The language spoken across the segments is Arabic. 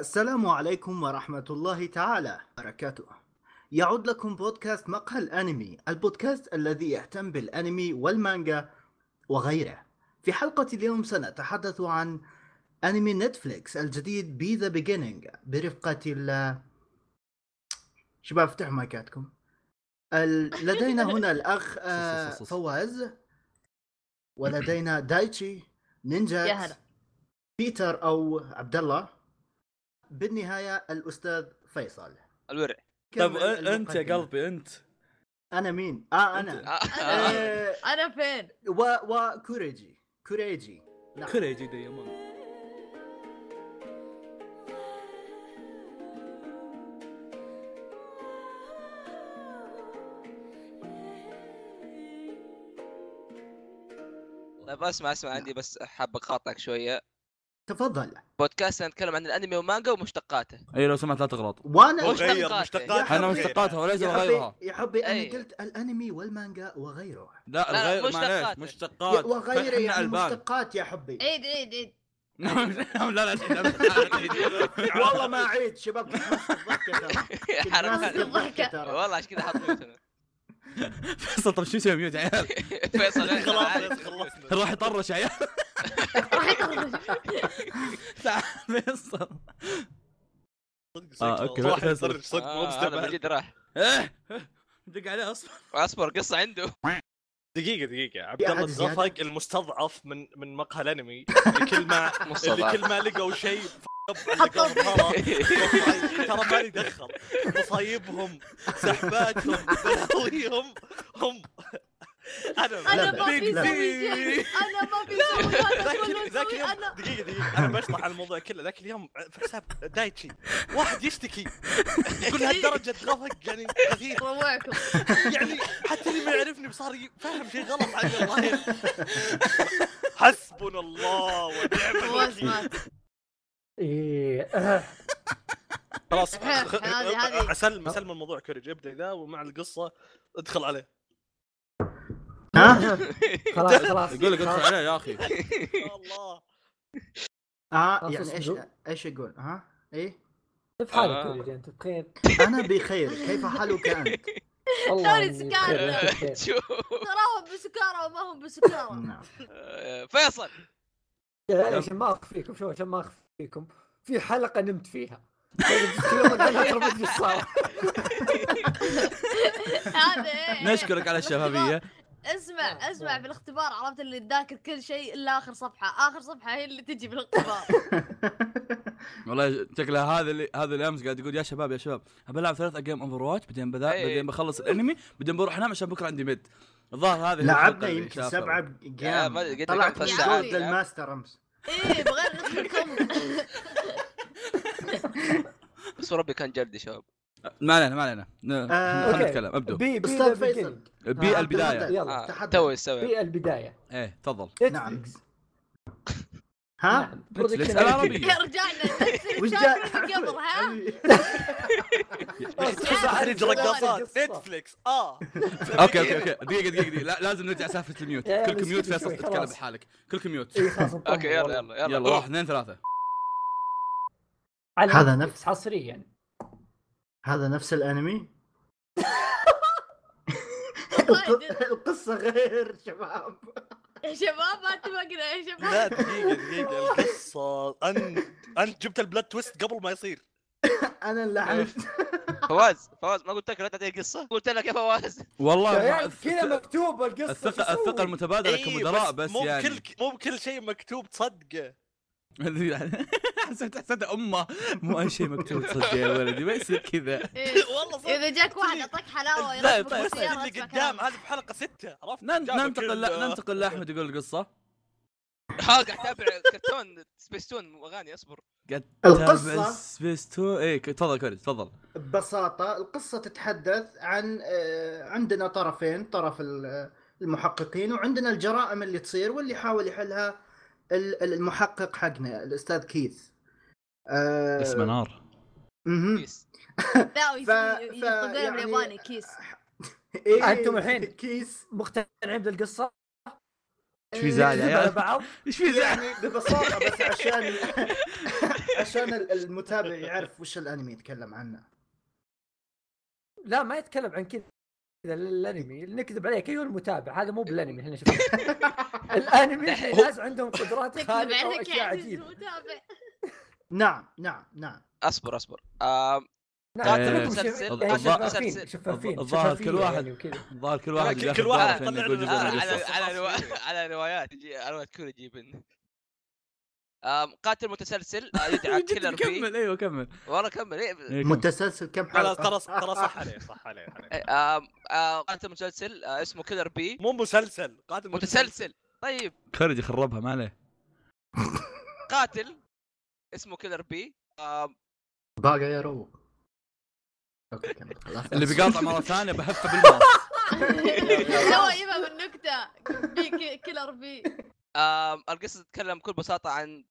السلام عليكم ورحمة الله تعالى وبركاته. يعود لكم بودكاست مقهى الأنمي البودكاست الذي يهتم بالأنمي والمانجا وغيره. في حلقة اليوم سنتحدث عن أنمي نتفليكس الجديد B: The Beginning برفقة ال شباب افتحوا مايكاتكم. ال... لدينا هنا الأخ آه، فواز ولدينا دايتشي نينجا بيتر أو عبد الله. بالنهاية الأستاذ فيصل. الورع أ- أنت يا. قلبي أنت. أنا مين؟ آه أنا. آه، آه أنا فين؟ و وكوريجي كوريجي. نعم. كريجي دايما طيب أسمع أسمع عندي بس حاب أقاطعك شوية. تفضل. بودكاست نتكلم عن الأنمي والمانجا ومشتقاته. أي لو سمحت لا تغلط. وأنا مشتقاته؟ مشتقات إحنا مشتقاتها وليس غيرها. يا حبي أنا. قلت الأنمي والمانجا وغيره. لا لا، الغير مشتقات. معليش مشتقات. وغيره يعني البان. مشتقات يا حبي. عيد عيد عيد. لا لا والله ما عيد شباب الضحكه ترى. والله عشان كذا أنا. فيصل طب شو يسوي mute يا عيال؟ فيصل خلاص. خلصنا راح يطرش يا عيال. تعال فيصل. okay. واحد فيصل. يطرش صدق مو آه، مستبعد. مجيد راح. إيه دق عليه أصبر. أصبر قصة عنده. دقيقة دقيقة. عبد الله؟ الغفق المستضعف من من مقهى الأنمي. اللي كل ما اللي كل ما لقوا شيء حطوا ترى مالي دخل مصايبهم سحباتهم بلاويهم هم أنا أنا ما في أنا ما في ذاك اليوم أنا دقيقة دقيقة أنا بشرح على الموضوع كله ذاك اليوم في حساب دايتشي واحد يشتكي يقول هالدرجة غفق يعني غثيث روعكم يعني حتى اللي ما يعرفني بصار فاهم شيء غلط عني والله حسبنا الله ونعم الوكيل إيه خلاص. اسلم أسلم الموضوع كوريج ابدأ ذا ومع القصة ادخل عليه ها؟ خلاص خلاص يقول لك ادخل. عليه يا أخي الله آه يعني إيش. إيش يقول ها؟ إيه كيف حالك آه. كوريجي أنت بخير؟ أنا بخير كيف حالك أنت؟ والله إني سكارة. تراهم بسكارى وما هم بسكارى نعم فيصل عشان ما أخفيكم شوف عشان ما أخفيكم في حلقة نمت فيها. هذا إيه. نشكرك على الشفافية. اسمع اسمع بالاختبار عرفت اللي تذاكر كل شيء إلا آخر صفحة. آخر صفحة هي اللي تجي بالاختبار. والله شكله هذا اللي هذا اللي أمس قاعد يقول يا شباب يا شباب ابى ألعب ثلاث game Overwatch بعدين إيه. بعدين بخلص الأنمي بعدين بروح أنام عشان بكرة عندي mid الظاهر هذه لعبنا يمكن. سبعة جيم طلعت. الماستر أمس. إيه بغير بس ربي كان جلدي شباب. ما علينا ما علينا. آه، خلينا. نتكلم. أبدو. بي بي فيصل. بي آه، البداية. آه، تحدث. توي استوعب بي البداية. إيه تفضل. نعم. ها؟ نعم. نتفليكس برودكشن العربية رجعنا وش؟ قبل ها تخرج رقصات قصة. نتفليكس آه okay okay okay دقيقة دقيقة دقيقة لا لازم نرجع سالفة ال mute كلكم mute فيصل تتكلم خلاص. بحالك كلكم mute okay يلا. يلا يلا يلا واحد اثنين ثلاثة هذا نفس- حصريا هذا نفس الأنمي؟ القصة غير شباب يا شباب ما اتفقنا يا شباب. لا دقيقة دقيقة. القصة أنت أنت جبت ال plot twist قبل ما يصير. أنا اللي لعنت فواز فواز ما قلت لك لا تعطيني قصة؟ قلت لك يا فواز. والله كذا مكتوب القصة الثقة؟ الثقة المتبادلة إيه، كمدراء بس مو يعني. بكل مو بكل شيء مكتوب تصدقه. حسيت حسيت أمه. مو أي شيء مكتوب تصدق يا ولدي ما يصير كذا. إيه. والله صدق. إذا جاك واحد اعطاك حلاوة لا يركبك ال twist بالسيارة اللي قدام. هذه في حلقة ستة عرفت؟ ننتقل ننتقل لأحمد يقول القصة. ها قاعد أتابع كرتون سبيستون وأغاني أصبر. قد القصة- تابع سبيستو إيه ك- تفضل كوري تفضل. ببساطة القصة تتحدث عن آه، عندنا طرفين طرف ال- المحققين وعندنا الجرائم اللي تصير واللي يحاول يحلها ال- ال- المحقق حقنا الأستاذ كيث. آه، اسمه نار مهم. بيس لا ف- ف- يطلقونها يعني- بالياباني كيس. إيه أنتم الحين كيس. مقتنعين بالقصة؟ إيش في زعل؟ يا عيال؟ بعض؟ إيش في زعل؟ يعني ببساطة بس عشان عشان ال- المتابع يعرف وش الأنمي يتكلم عنه. لا ما يتكلم عن كذا. الأنمي نكذب عليك ايها المتابع؟ هذا مو بالأنمي إحنا شفناه. الأنمي في ناس عندهم قدرات خارقة وأشياء يا عزيز عجيبة. المتابع. نعم نعم نعم. أصبر أصبر. آم، نعم. قاتل كلكم متسلسل، شف- قاتل شفافين الظاهر كل واحد- الظاهر كل واحد. كل- كل واحد يطلع على. على على روا- على روايات روايات يجيبن آم، قاتل متسلسل آه، يدعى Killer B. كمل أيوه كمل. والله كمل إيه، إيه،. متسلسل كم حلقة؟ ترى ترى صح عليه صح عليه آه، قاتل متسلسل آه، اسمه Killer B. مو مسلسل قاتل متسلسل. طيب. خرج يخربها ما عليه. قاتل اسمه Killer B. آم، باقي يا رو. okay كمل خلاص. اللي بيقاطع مرة ثانية بهفه بالماوس تو يبغى من نكتة. B كي- Killer B. القصة تتكلم بكل بساطة عن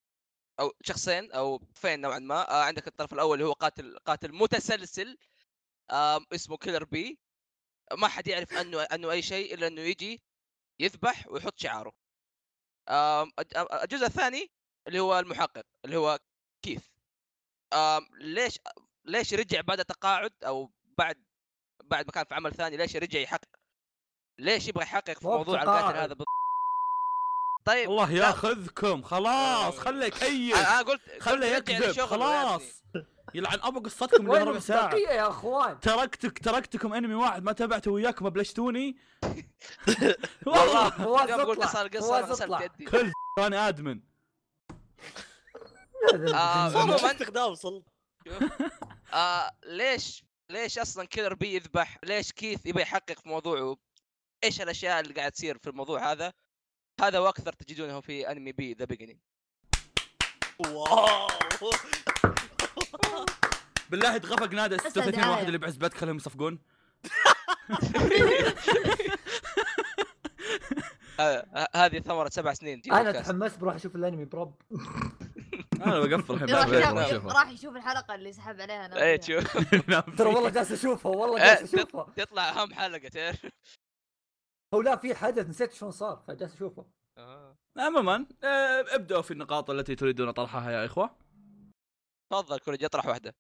أو شخصين أو فين نوعا ما. آه، عندك الطرف الأول اللي هو قاتل قاتل متسلسل. اسمه Killer B. ما حد يعرف أنه أنه أي شيء إلا أنه يجي يذبح ويحط شعاره. الجزء الثاني اللي هو المحقق اللي هو كيث آم، ليش ليش رجع بعد تقاعد أو بعد بعد ما كان في عمل ثاني ليش رجع يحقق؟ ليش يبغى يحقق في مو موضوع. القاتل هذا بالضبط طيب الله ياخذكم خلاص خله يكيف. أنا أنا قلت خله يكذب. خلاص. يلعن أبو قصتكم اللي ربع ساعة. يا أخوان؟ تركتك تركتكم انمي واحد ما تابعته وياكم ابلشتوني والله والله. فواز اطلع صار القصة فواز اطلع. كل أنا admin. آه، عموماً- استخدام صل ليش ليش أصلا Killer B يذبح؟ ليش كيث يبي يحقق في موضوعه؟ إيش الأشياء اللي قاعد تصير في الموضوع هذا؟ هذا وأكثر تجدونه في أنمي B: The Beginning wow بالله تغفق نادى أسعد 36 دعاية. واحد اللي بعزبت خليهم يصفقون آه هذه ثمرة سبع سنين أنا. تحمست بروح أشوف الأنمي برب أنا بقفل الحين راح يشوف- الحلقة اللي سحب عليها إيه فيها. تشوف نعم. ترى والله جالس أشوفها والله إيه، جالس أشوفها. تطلع أهم حلقة تعرف. هو لا في حدث نسيت شلون صار فجالس أشوفه. آه. عموما آه، ابدأوا في النقاط التي تريدون طرحها يا إخوة. تفضل كوريجي اطرح واحدة.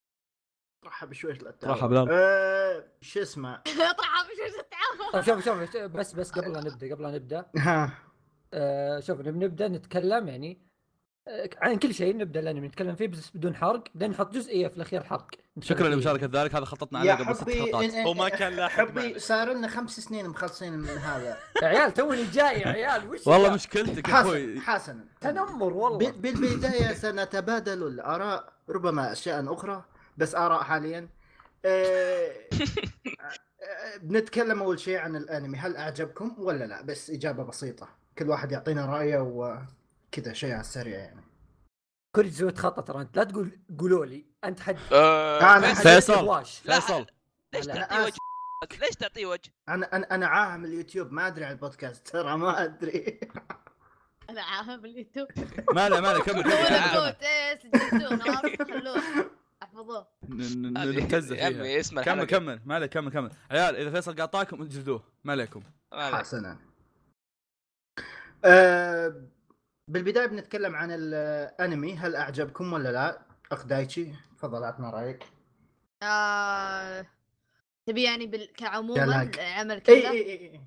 رحب شوي لا رحب بلال. آه، شو اسمه؟ اطرح مش تتعاون طيب شوف شوف بس بس قبل لا نبدأ قبل لا نبدأ. ها. شوف نبدأ نتكلم يعني آه عن كل شيء نبدأ الانمي نتكلم فيه بس بدون حرق. بعدين نحط جزئية في الأخير حرق. شكرا لمشاركة ذلك. هذا خططنا عليه قبل ست حلقات. إن- إن- هو ما كان لاحق حبي. صار لنا خمس سنين مخلصين من هذا. يا عيال توني جاي يا عيال وش والله؟ مشكلتك يا أخوي. حسنا تنمر والله. بالبداية سنتبادل الآراء ربما أشياء أخرى بس آراء حاليا. آه، آه، بنتكلم أول شيء عن الأنمي. هل أعجبكم ولا لا؟ بس إجابة بسيطة. كل واحد يعطينا رأيه وكذا شيء على السريع يعني. كوريج سويت خطأ ترى أنت. لا تقول قولوا لي. أنت حد آه، أنا بس فيصل. لا، فيصل. ليش لا، تعطيه أنا وجه؟ ليش تعطيه وجه؟ أنا أنا أنا عاهم اليوتيوب. ما أدري عن البودكاست ترى ما أدري. أنا عاهم اليوتيوب. ما لا ما لا كمل. كمل كمل. خلوه. احفظوه. ن- ن- نبتز يا فيها. عمي اسم كمل. كمل. ما عليك كمل كمل. عيال إذا فيصل قاطعكم اجلدوه ما عليكم. حسنا. بالبداية بنتكلم عن الأنمي. هل أعجبكم ولا لا؟ أخ دايتشي تفضل أعطنا رأيك. آه... تبي يعني بال... كعموما دلاك. العمل إي إي إي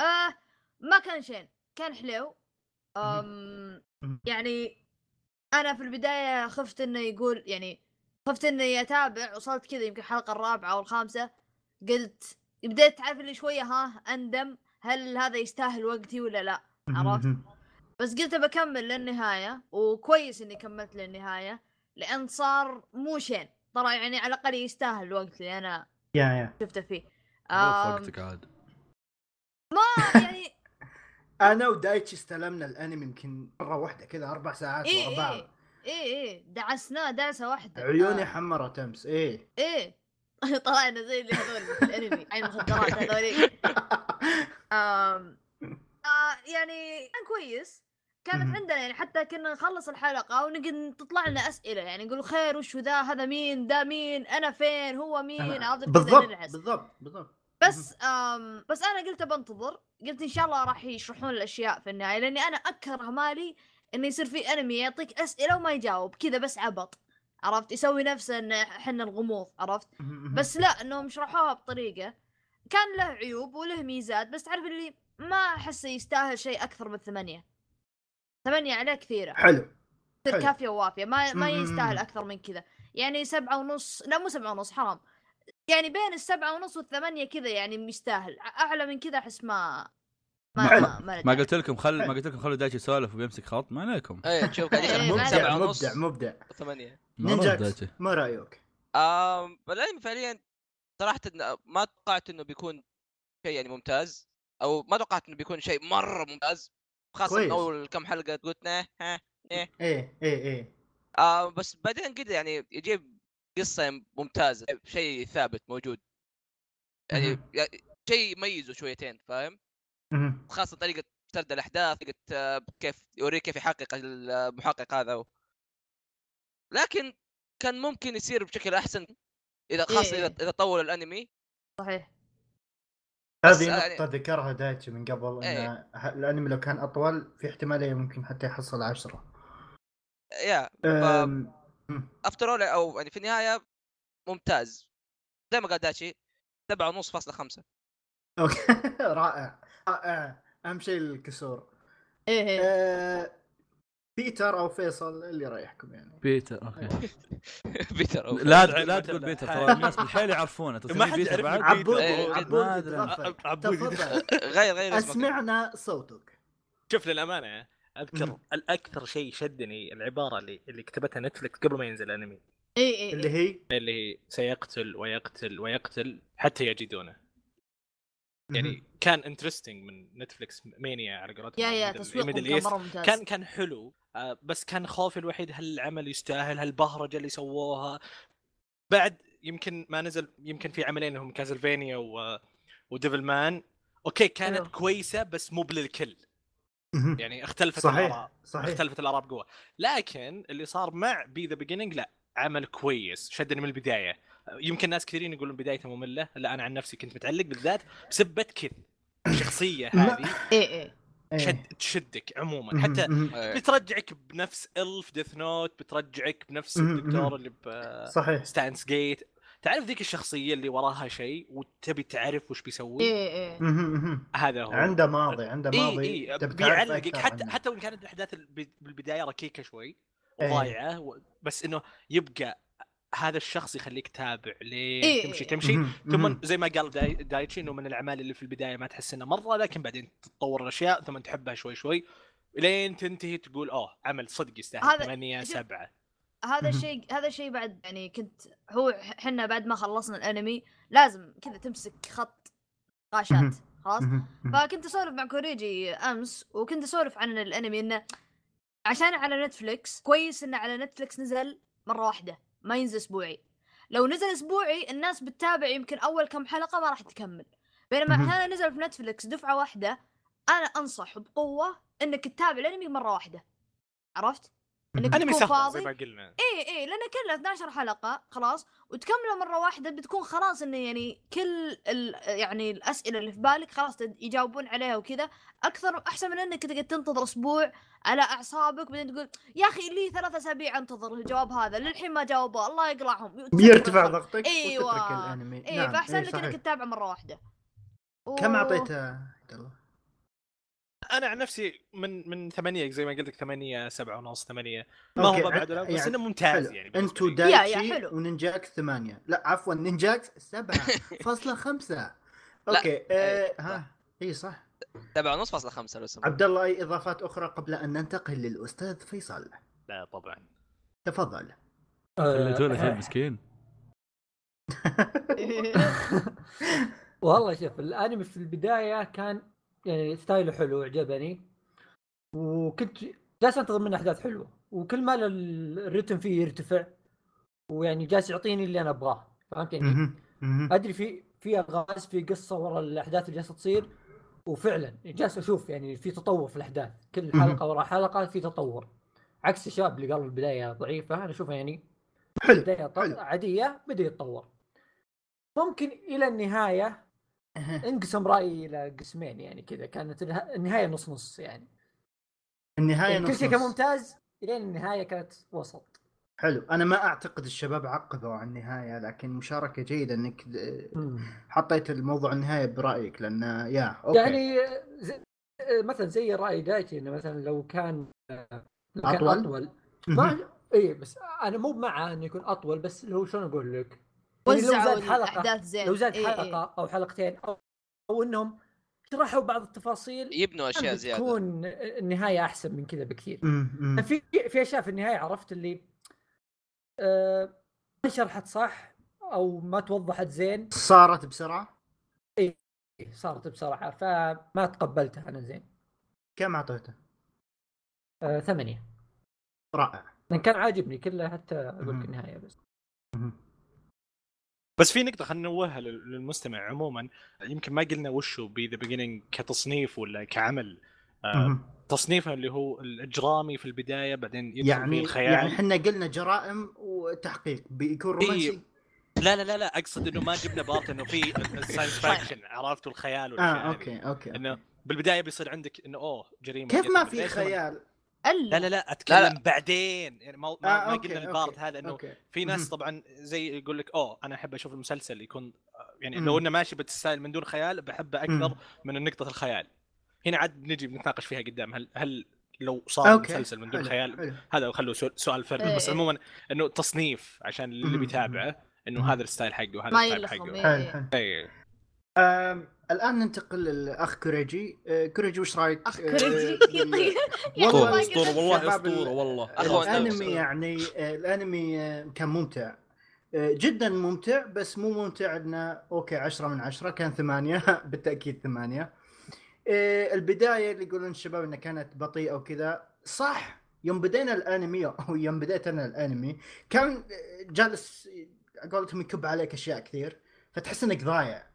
آه ما كان شين. كان حلو. أم. يعني أنا في البداية خفت إنه يقول يعني خفت اني اتابع وصلت كذا يمكن الحلقة الرابعة أو الخامسة. قلت بديت تعرف اللي شوية ها أندم هل هذا يستاهل وقتي ولا لا؟ عرفت؟ بس قلت بكمل للنهاية وكويس إني كملت للنهاية لأن صار مو شين. ترى يعني على الأقل يستاهل الوقت اللي أنا يا يا. شفته فيه. وقتك عاد. ما يعني أنا ودايتشي استلمنا الأنمي يمكن مرة واحدة كذا أربع ساعات إيه ورا بعض. إيه إيه. دعسناه دعسة واحدة. عيوني آه. حمرت أمس. إيه. إيه. طلعنا زي اللي هذول في الأنمي عين المخدرات هذول آم، آه يعني كان كويس. كانت. عندنا يعني حتى كنا نخلص الحلقة ونقعد تطلع لنا أسئلة يعني نقول خير وش ذا هذا مين ذا مين أنا فين هو مين عرفت بالضبط. بالضبط بالضبط. بس آم بس أنا قلت بنتظر قلت إن شاء الله راح يشرحون الأشياء في النهاية لأني أنا أكره مالي إنه يصير في أنمي يعطيك أسئلة وما يجاوب كذا بس عبط عرفت؟ يسوي نفسه انه إحنا الغموض عرفت؟ بس لا إنهم شرحوها بطريقة كان له عيوب وله ميزات بس تعرف اللي ما أحسه يستاهل شيء أكثر من ثمانية ثمانية عليه كثيرة. حلو تصير حلو. كافية ووافية ما ما. يستاهل أكثر من كذا. يعني سبعة ونص لا مو سبعة ونص حرام. يعني بين السبعة ونص والثمانية كذا يعني يستاهل. أعلى من كذا أحس ما ما حلو. ما, ما, ما قلت لكم خل ما قلت لكم خلوا دايتشي يسولف وبيمسك خط ما عليكم. تشوف قاعد إيه، ما سبعة مبدع ونص مبدع مبدع. ثمانية. نينجاكس ما رأيك؟ آم الانمي فعليا صراحة ما توقعت إنه بيكون شيء يعني ممتاز أو ما توقعت إنه بيكون شيء مرة ممتاز. خاصة كويس. من أول كم حلقة قلت نه ها إيه إيه إيه. آه بس بعدين كذا يعني يجيب قصة ممتازة شيء ثابت موجود. يعني شيء يميزه شويتين فاهم؟ مهم. خاصة طريقة سرد الأحداث طريقة آه، كيف يوريك كيف يحقق المحقق هذا و... لكن كان ممكن يصير بشكل أحسن إذا خاصة إيه. إذا طول الأنمي. صحيح. هذه يعني- نقطة ذكرها دايتشي من قبل إيه. إن ه- الأنمي لو كان أطول في احتمالية ممكن حتى يحصل عشرة. يا. افتر اول أو يعني في النهاية ممتاز. زي ما قال داشي سبعة ونص فاصلة خمسة. أوكي. رائع. رائع. أهم شيء الكسور. إيه إيه. أه، بيتر أو فيصل اللي رايحكم يعني. بيتر أوكي. بيتر أو لا لا تقول بيتر. ترى الناس بالحيل يعرفونه. ما حد بيتر بعد. عبود. إيه. عبود غير غير أسمعنا صوتك. شوف للأمانة أذكر. الأكثر شيء شدني العبارة اللي اللي كتبتها نتفلكس قبل ما ينزل الانمي إيه إيه اللي هي اللي هي سيقتل ويقتل ويقتل حتى يجدونه. يعني كان interesting من نتفلكس مانيا على قولتهم. يا يا middle كان كان كان حلو. بس كان خوفي الوحيد هل العمل يستاهل هل البهرجه اللي سووها. بعد يمكن ما نزل يمكن في عملين هم كازلفينيا و... و Devilman أوكي كانت حلو. كويسة بس مو للكل مهم. يعني اختلفت صحيح الآراء صحيح. اختلفت الآراء بقوة. لكن اللي صار مع B: The Beginning لا عمل كويس شدني من البداية. يمكن ناس كثيرين يقولون بدايته مملة لا أنا عن نفسي كنت متعلق بالذات بسبة كذ الشخصيه هذه. إيه إيه إيه. شد تشدك عموما. حتى. إيه. بترجعك بنفس الف Death Note بترجعك بنفس. الدكتور اللي ب صحيح ستانس جيت تعرف ذيك الشخصية اللي وراها شيء وتبي تعرف وش بيسوي إيه إيه مهم. مهم. هذا هو عنده ماضي عنده اي ماضي تبي تعرف بيعلقك حتى عنه. حتى وإن كانت الأحداث الب- بالبداية ركيكة شوي إيه. وضايعة و- بس إنه يبقى هذا الشخص يخليك تتابع لين إيه. تمشي تمشي مهم. ثم مهم. زي ما قال داي دايتشي إنه من الأعمال اللي في البداية ما تحس انها مرة لكن بعدين تتطور الأشياء ثم تحبها شوي شوي لين تنتهي تقول أوه عمل صدق يستاهل هذا- 8 شوف- 7 هذا. الشيء هذا الشيء بعد يعني كنت هو إحنا بعد ما خلصنا الأنمي لازم كذا تمسك خط نقاشات. خلاص. فكنت أسولف مع كوريجي أمس وكنت أسولف عن الأنمي إنه عشان على نتفلكس كويس إنه على نتفلكس نزل مرة واحدة ما ينزل أسبوعي لو نزل أسبوعي الناس بتتابع يمكن أول كم حلقة ما راح تكمل بينما. هذا نزل في نتفلكس دفعة واحدة أنا أنصح بقوة إنك تتابع الأنمي مرة واحدة عرفت؟ انك أنمي تكون سهل زي فاضي ما قلنا إيه إيه لأن كله 12 حلقة خلاص وتكمله مرة واحدة بتكون خلاص إنه يعني كل ال يعني الأسئلة اللي في بالك خلاص يجاوبون عليها وكذا أكثر أحسن من إنك تقعد تنتظر أسبوع على أعصابك بعدين تقول يا أخي لي ثلاث أسابيع أنتظر الجواب هذا للحين ما جاوبوا الله يقلعهم بيرتفع ضغطك أيوة. وتترك الأنمي إيه نعم. فأحسن إيه، لك. انك تتابع مرة واحدة و- كم اعطيته عبد الله؟ أنا عن نفسي من من 8 زي ما قلت لك 8 7 ونص 8 ما هو بعد ولا- بس يعني إنه ممتاز حلو. يعني انتو دايتشي حلو. ونينجاكس ثمانية. لا عفوا نينجاكس سبعة فاصلة خمسة. أوكي آه ها إي صح. سبعة ونص فاصلة خمسة لو سمحت. عبد الله أي إضافات أخرى قبل أن ننتقل للأستاذ فيصل؟ لا طبعا. تفضل. خليتوا له شيء آه، مسكين. والله شوف الأنمي في البداية كان يعني ستايله حلو عجبني وكنت جالس انتظر منه أحداث حلوة وكل ما ال- الرتم فيه يرتفع ويعني جالس يعطيني اللي أنا أبغاه؟ مهم. مهم. أدري في في الغاز في قصة ورا الأحداث اللي جالسة تصير وفعلا جالس أشوف يعني في تطور في الأحداث كل. حلقة ورا حلقة في تطور عكس الشباب اللي قالوا البداية ضعيفة أنا أشوفها يعني حلو بداية حلو. عادية بدأ يتطور ممكن إلى النهاية انقسم رأيي إلى قسمين يعني كذا كانت النهاية نص نص يعني النهاية يعني كل نص شيء كان. ممتاز إلين النهاية كانت وسط حلو أنا ما أعتقد الشباب عقبوا على النهاية لكن مشاركة جيدة إنك. حطيت الموضوع النهاية برأيك لأن يا أوكي يعني زي مثلا زي رأي دايتي إنه مثلا لو كان لو كان أطول؟ أطول مهم. ما اي بس أنا مو مع إنه يكون أطول بس اللي هو شلون أقول لك؟ يعني لو وزعوا زاد حلقة الاحداث زين. لو زاد إيه، إيه. حلقة أو حلقتين أو, أو إنهم شرحوا بعض التفاصيل يبنوا أشياء زيادة. تكون النهاية أحسن من كذا بكثير. مم، مم. في في أشياء في النهاية عرفت اللي آه ما شرحت صح أو ما توضحت زين. صارت بسرعة؟ صارت بصراحه فما تقبلتها أنا زين. كم أعطيته؟ آه ثمانية. رائع. كان عاجبني كله حتى أقول مم. لك النهاية بس. بس في نقطة خلينا نوهها لل- للمستمع عموما يمكن ما قلنا وشو B: The كتصنيف ولا كعمل آه. تصنيفه اللي هو الإجرامي في البداية بعدين يدخل فيه يعني الخيال يعني إحنا قلنا جرائم وتحقيق بيكون إيه. رومانسي لا لا لا لا أقصد إنه ما جبنا part إنه في ال science fiction عرفتوا الخيال والاشياء آه. أوكي أوكي إنه بالبداية بيصير عندك إنه أوه جريمة كيف ما. في خيال؟ لا لا لا أتكلم لا، لا بعدين يعني ما, ما, آه ما قلنا أوكي، ال part هذا إنه أوكي في ناس. طبعا زي يقول لك أوه أنا أحب أشوف المسلسل يكون آه، يعني مم. لو إنه ماشي بال style من دون خيال بحبه أكثر مم. من نقطة الخيال هنا عاد نجي بنتناقش فيها قدام هل هل لو صار أوكي مسلسل من دون حلو، خيال حلو. هذا خلوه سؤال- سؤال فرد إيه، بس. عموما إنه تصنيف عشان اللي. بيتابعه إنه. هذا ال style حقه وهذا ال style حقه. حلو حلو اي الآن ننتقل للأخ كوريجي. آه، كوريجي وش رأيك؟ أخ آه، كوريجي. والله أسطورة والله أسطورة والله أخوان الأنمي. يعني آه، الأنمي كان ممتع. جدا ممتع بس مو ممتع إنه أوكي عشرة من عشرة كان ثمانية بالتأكيد ثمانية. البداية اللي يقولون الشباب انها كانت بطيئة وكذا. صح يوم بدينا الأنمي أو يوم بديت أنا الأنمي كان جالس قولتهم يكب عليك أشياء كثير فتحس إنك ضايع.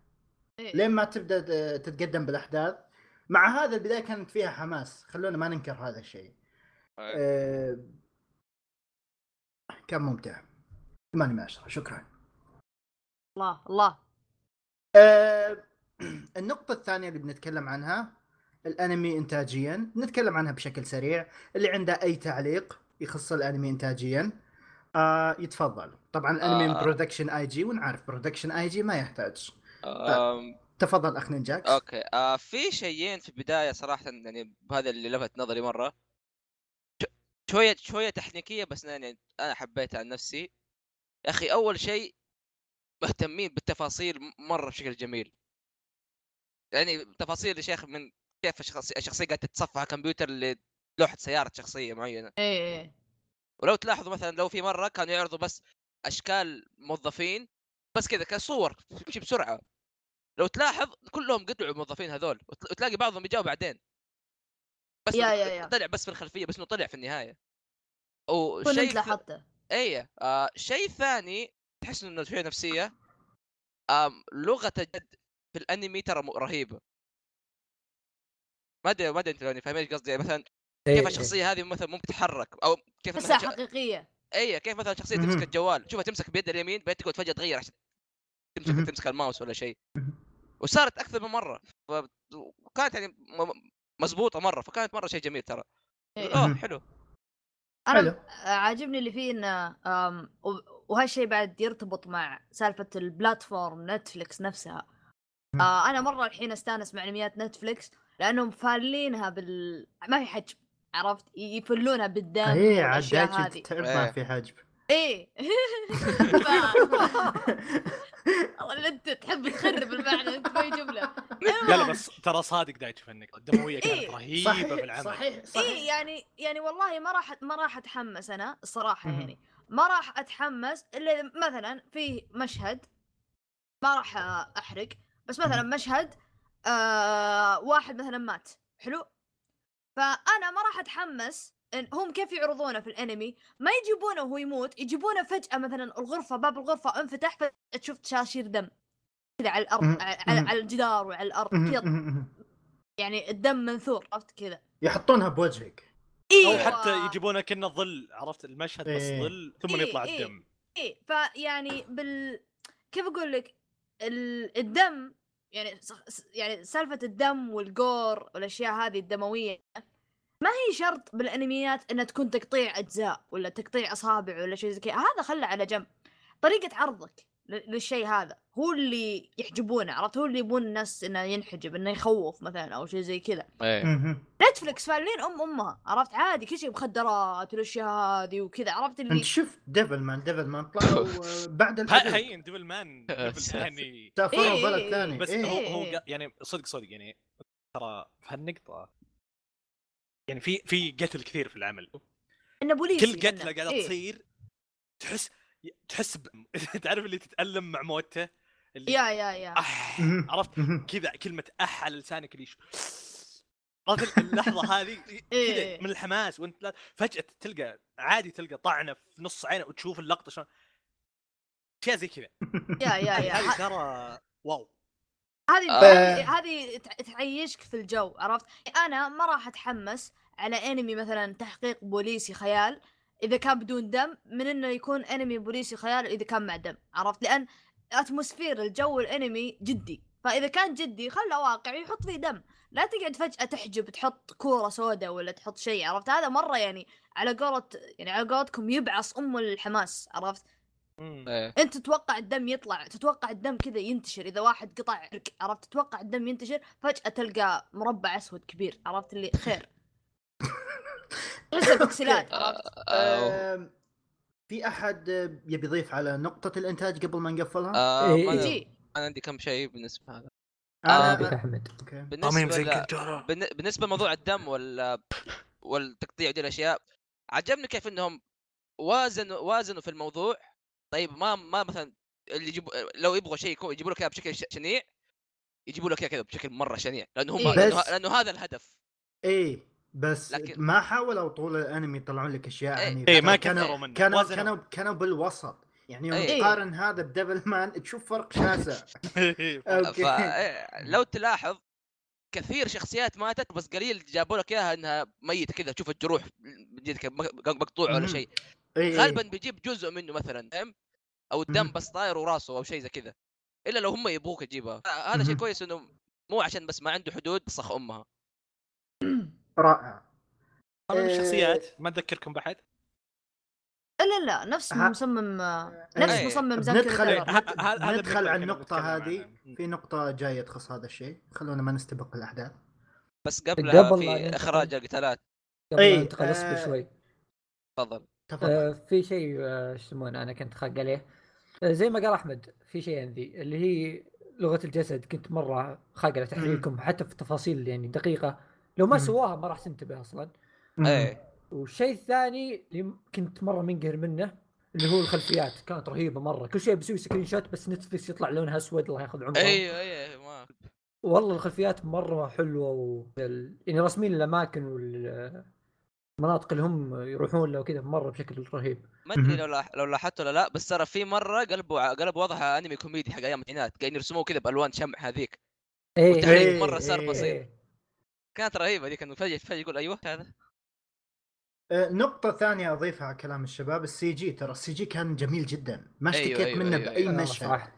لين ما تبدأ تتقدم بالأحداث. مع هذا البداية كانت فيها حماس. خلونا ما ننكر هذا الشيء. آه، كان ممتع. 8 من 10 شكرا. الله الله. آه، النقطة الثانية اللي بنتكلم عنها الأنمي انتاجيا. نتكلم عنها بشكل سريع. اللي عنده أي تعليق يخص الأنمي انتاجيا. آه يتفضل. طبعا الأنمي آه. Production I.G ونعرف Production I.G ما يحتاج. تفضل أخ نينجاكس. أوكي. آه في شيئين في البداية صراحة يعني هذا اللي لفت نظري مرة. شوية شوية تكنيكيه بس يعني أنا حبيتها عن نفسي. يا أخي أول شيء مهتمين بالتفاصيل مرة بشكل جميل. يعني تفاصيل يا شيخ من كيف الشخص- الشخصية قاعدة تتصفح على كمبيوتر لوحة سيارة شخصية معينة. إيه إيه. ولو تلاحظوا مثلا لو في مرة كانوا يعرضوا بس أشكال موظفين بس كذا كصور تمشي بسرعة. لو تلاحظ كلهم قطعوا الموظفين هذول وت- وتلاقي بعضهم بيجاوا بعدين. بس يا- يا- يا. طلع بس في الخلفية بس إنه طلع في النهاية. وشيء لاحظته. اي آه شيء ثاني تحس إنه شوية نفسية. آم لغة الجد في الأنمي ترى رهيبة. ما أدري ما أدري أنت لو فاهم إيش قصدي. يعني مثلا إيه، كيف إيه. الشخصية هذه مثلا مو بتتحرك أو كيف تحسها. حقيقيه اي كيف مثلا شخصية. تمسك الجوال شوفها تمسك بيد اليمين بعدين تقعد فجأة تغير عشان تمسك. تمسك الماوس ولا شيء. وصارت أكثر من مرة ف... وكانت يعني مزبوطه مرة فكانت مرة شيء جميل ترى. اوه مهم. حلو أنا حلو. آه، عاجبني اللي فيه انه وهالشيء بعد يرتبط مع سالفة ال platform نتفلكس نفسها. آه أنا مرة الحين أستأنس مع انميات نتفلكس لأنهم فالينها بال ما في حجم عرفت؟ يفلونها بالدم إيه عداك هذه. تعرف إيه. ما في حجب. إيه. والله أنت تحب تخرب المعنى أنت في جمله لا لا بس ترى صادق دايتش في النقطة. الدموية كانت إيه. رهيبه في صحيح العمل. صحيح صحيح. إيه يعني يعني والله ما راح ما راح أتحمس أنا الصراحة. يعني. ما راح أتحمس إلا إذا مثلا في مشهد ما راح أحرق بس مثلا. مشهد آه واحد مثلا مات. حلو؟ فأنا ما راح أتحمس إن هم كيف يعرضونه في الأنمي ما يجيبونه وهو يموت يجيبونه فجأة مثلا الغرفة باب الغرفة انفتح فتشوف تشاشير دم كذا على الأرض. على, على, الجدار وعلى الأرض. كذا. يعني الدم منثور عرفت كذا يحطونها بوجهك أو أيوه حتى يجيبونه كأنه ظل عرفت المشهد بس إيه. ظل ثم إيه، يطلع إيه. الدم إيه فيعني بال كيف أقول لك ال... الدم يعني يعني سالفة الدم والجور والأشياء هذه الدموية ما هي شرط بالأنميات إنها تكون تقطيع أجزاء ولا تقطيع أصابع ولا شيء زي كذا؟ هذا خله على جنب. طريقة عرضك للشيء هذا. هو اللي يحجبونه عرفت؟ هو اللي يبون الناس إنه ينحجب إنه يخوف مثلا أو شيء زي كذا. إيه. مهم. نتفلكس فالينها عرفت؟ عادي كل شيء مخدرات والأشياء هذه وكذا عرفت اللي أنت شفت ديفل مان ديفل مان طلعوا بعد هين ديفل مان ديفل يعني سافروا إيه، بلد إيه، ثاني بس إيه. هو إيه، هو إيه. قا- يعني صدق صدق يعني ترى في هالنقطة يعني في في قتل كثير في العمل إنه بوليسي كل قتلة منه. قاعدة إيه. تصير تحس تحس ب... تعرف اللي تتألم مع موته اللي يا يا يا أح. عرفت. كذا كلمة أح على لسانك اللي عرفت اللحظة هذه إيه. كذا من الحماس وانت لا فجأة تلقى عادي تلقى طعنة في نص عينه وتشوف اللقطة شلون أشياء زي كذا يا يا يا ترى واو هذه آه. هذه- هذه تع- تعيشك في الجو عرفت؟ أنا ما راح أتحمس على انمي مثلا تحقيق بوليسي خيال إذا كان بدون دم من إنه يكون انمي بوليسي خيال إذا كان مع دم عرفت؟ لأن اتموسفير الجو الانمي جدي فإذا كان جدي خله واقعي يحط فيه دم لا تقعد فجأة تحجب تحط كورة سوداء ولا تحط شيء عرفت؟ هذا مرة يعني على قولة يعني على قولتكم يبعص أم الحماس عرفت؟ إيه. انت تتوقع الدم يطلع تتوقع الدم كذا ينتشر إذا واحد قطع عرق عرفت؟ تتوقع الدم ينتشر فجأة تلقى مربع أسود كبير عرفت؟ اللي خير. تحسه بكسلات عرفت؟ آه، في أحد آه، يبي يضيف على نقطة الإنتاج قبل ما نقفلها؟ آه، إيه، إيه. أنا- جي. أنا عندي كم شيء بالنسبة هذا. آه، عندك أحمد. okay. بالنسبة ل... بالن- بالنسبة لموضوع الدم وال والتقطيع دي الأشياء عجبني كيف إنهم وازنوا وازنوا في الموضوع طيب ما ما مثلا اللي يجيبوا لو يبغوا شيء يكون يجيبوا لك اياه بشكل شنيع يجيبوا لك اياه كذا بشكل مرة شنيع لأنه هم إيه. لأنه, بس- لأنه هذا الهدف إيه بس لكن- ما حاولوا طول الأنمي يطلعون لك أشياء إيه. عنيفة إيه، ما كانوا منه. كانوا وزنوا. كانوا كانوا بالوسط يعني يوم إيه. تقارن هذا بديفل مان تشوف فرق شاسع okay فلو تلاحظ كثير شخصيات ماتت بس قليل جابوا لك إياها إنها ميتة كذا تشوف الجروح من جد كذا مقطوع ولا. شيء إيه، غالبا إيه. بيجيب جزء منه مثلا فاهم أو الدم. بس طاير وراسه أو شيء زي كذا إلا لو هم يبغوك تجيبها هذا شيء. كويس إنه مو عشان بس ما عنده حدود صخ أمها رائع طبعا إيه. الشخصيات ما تذكركم بحد لا لا نفس ها- مصمم إيه. نفس إيه. مصمم إيه، هذا ندخل النقطة على النقطة هذه. في نقطة جاية تخص هذا الشيء خلونا ما نستبق الأحداث بس قبلها قبل في. إخراج القتالات قبل إيه، ما ننتقل اصبر آه، شوي تفضل تفضل. آه، في شيء آه، شو يسمونه أنا كنت خاق عليه. آه، زي ما قال أحمد في شيء عندي اللي هي لغة الجسد. كنت مرة خاق على تحليلكم حتى في تفاصيل يعني دقيقة. لو ما. سواها ما راح تنتبه أصلا. إيه. والشيء الثاني اللي كنت مرة منقهر منه اللي هو الخلفيات. كانت رهيبة مرة. كل شيء بسوي screenshot بس نتفلكس يطلع لونها أسود الله ياخذ عمره. أيوه أيوه ما والله الخلفيات مرة حلوة و... يعني رسمين الأماكن والمناطق اللي هم يروحون لها وكذا مرة بشكل رهيب ما أدري. لو لاح... لو لاحظت ولا لا بس ترى في مرة قلبوا قلبوا وضعها أنمي كوميدي حق أيام التسعينات قاعدين يرسموه كذا بألوان شمع هذيك إيه والتحريك إيه، مرة صار إيه. بسيط إيه. كانت رهيبة ذيك إنه فجأة فجأة يقول أيوه هذا آه، نقطة ثانية أضيفها على كلام الشباب السي جي ترى السي جي كان جميل جدا ما أيوة، اشتكيت أيوة، منه أيوة، بأي أيوة. مشهد صح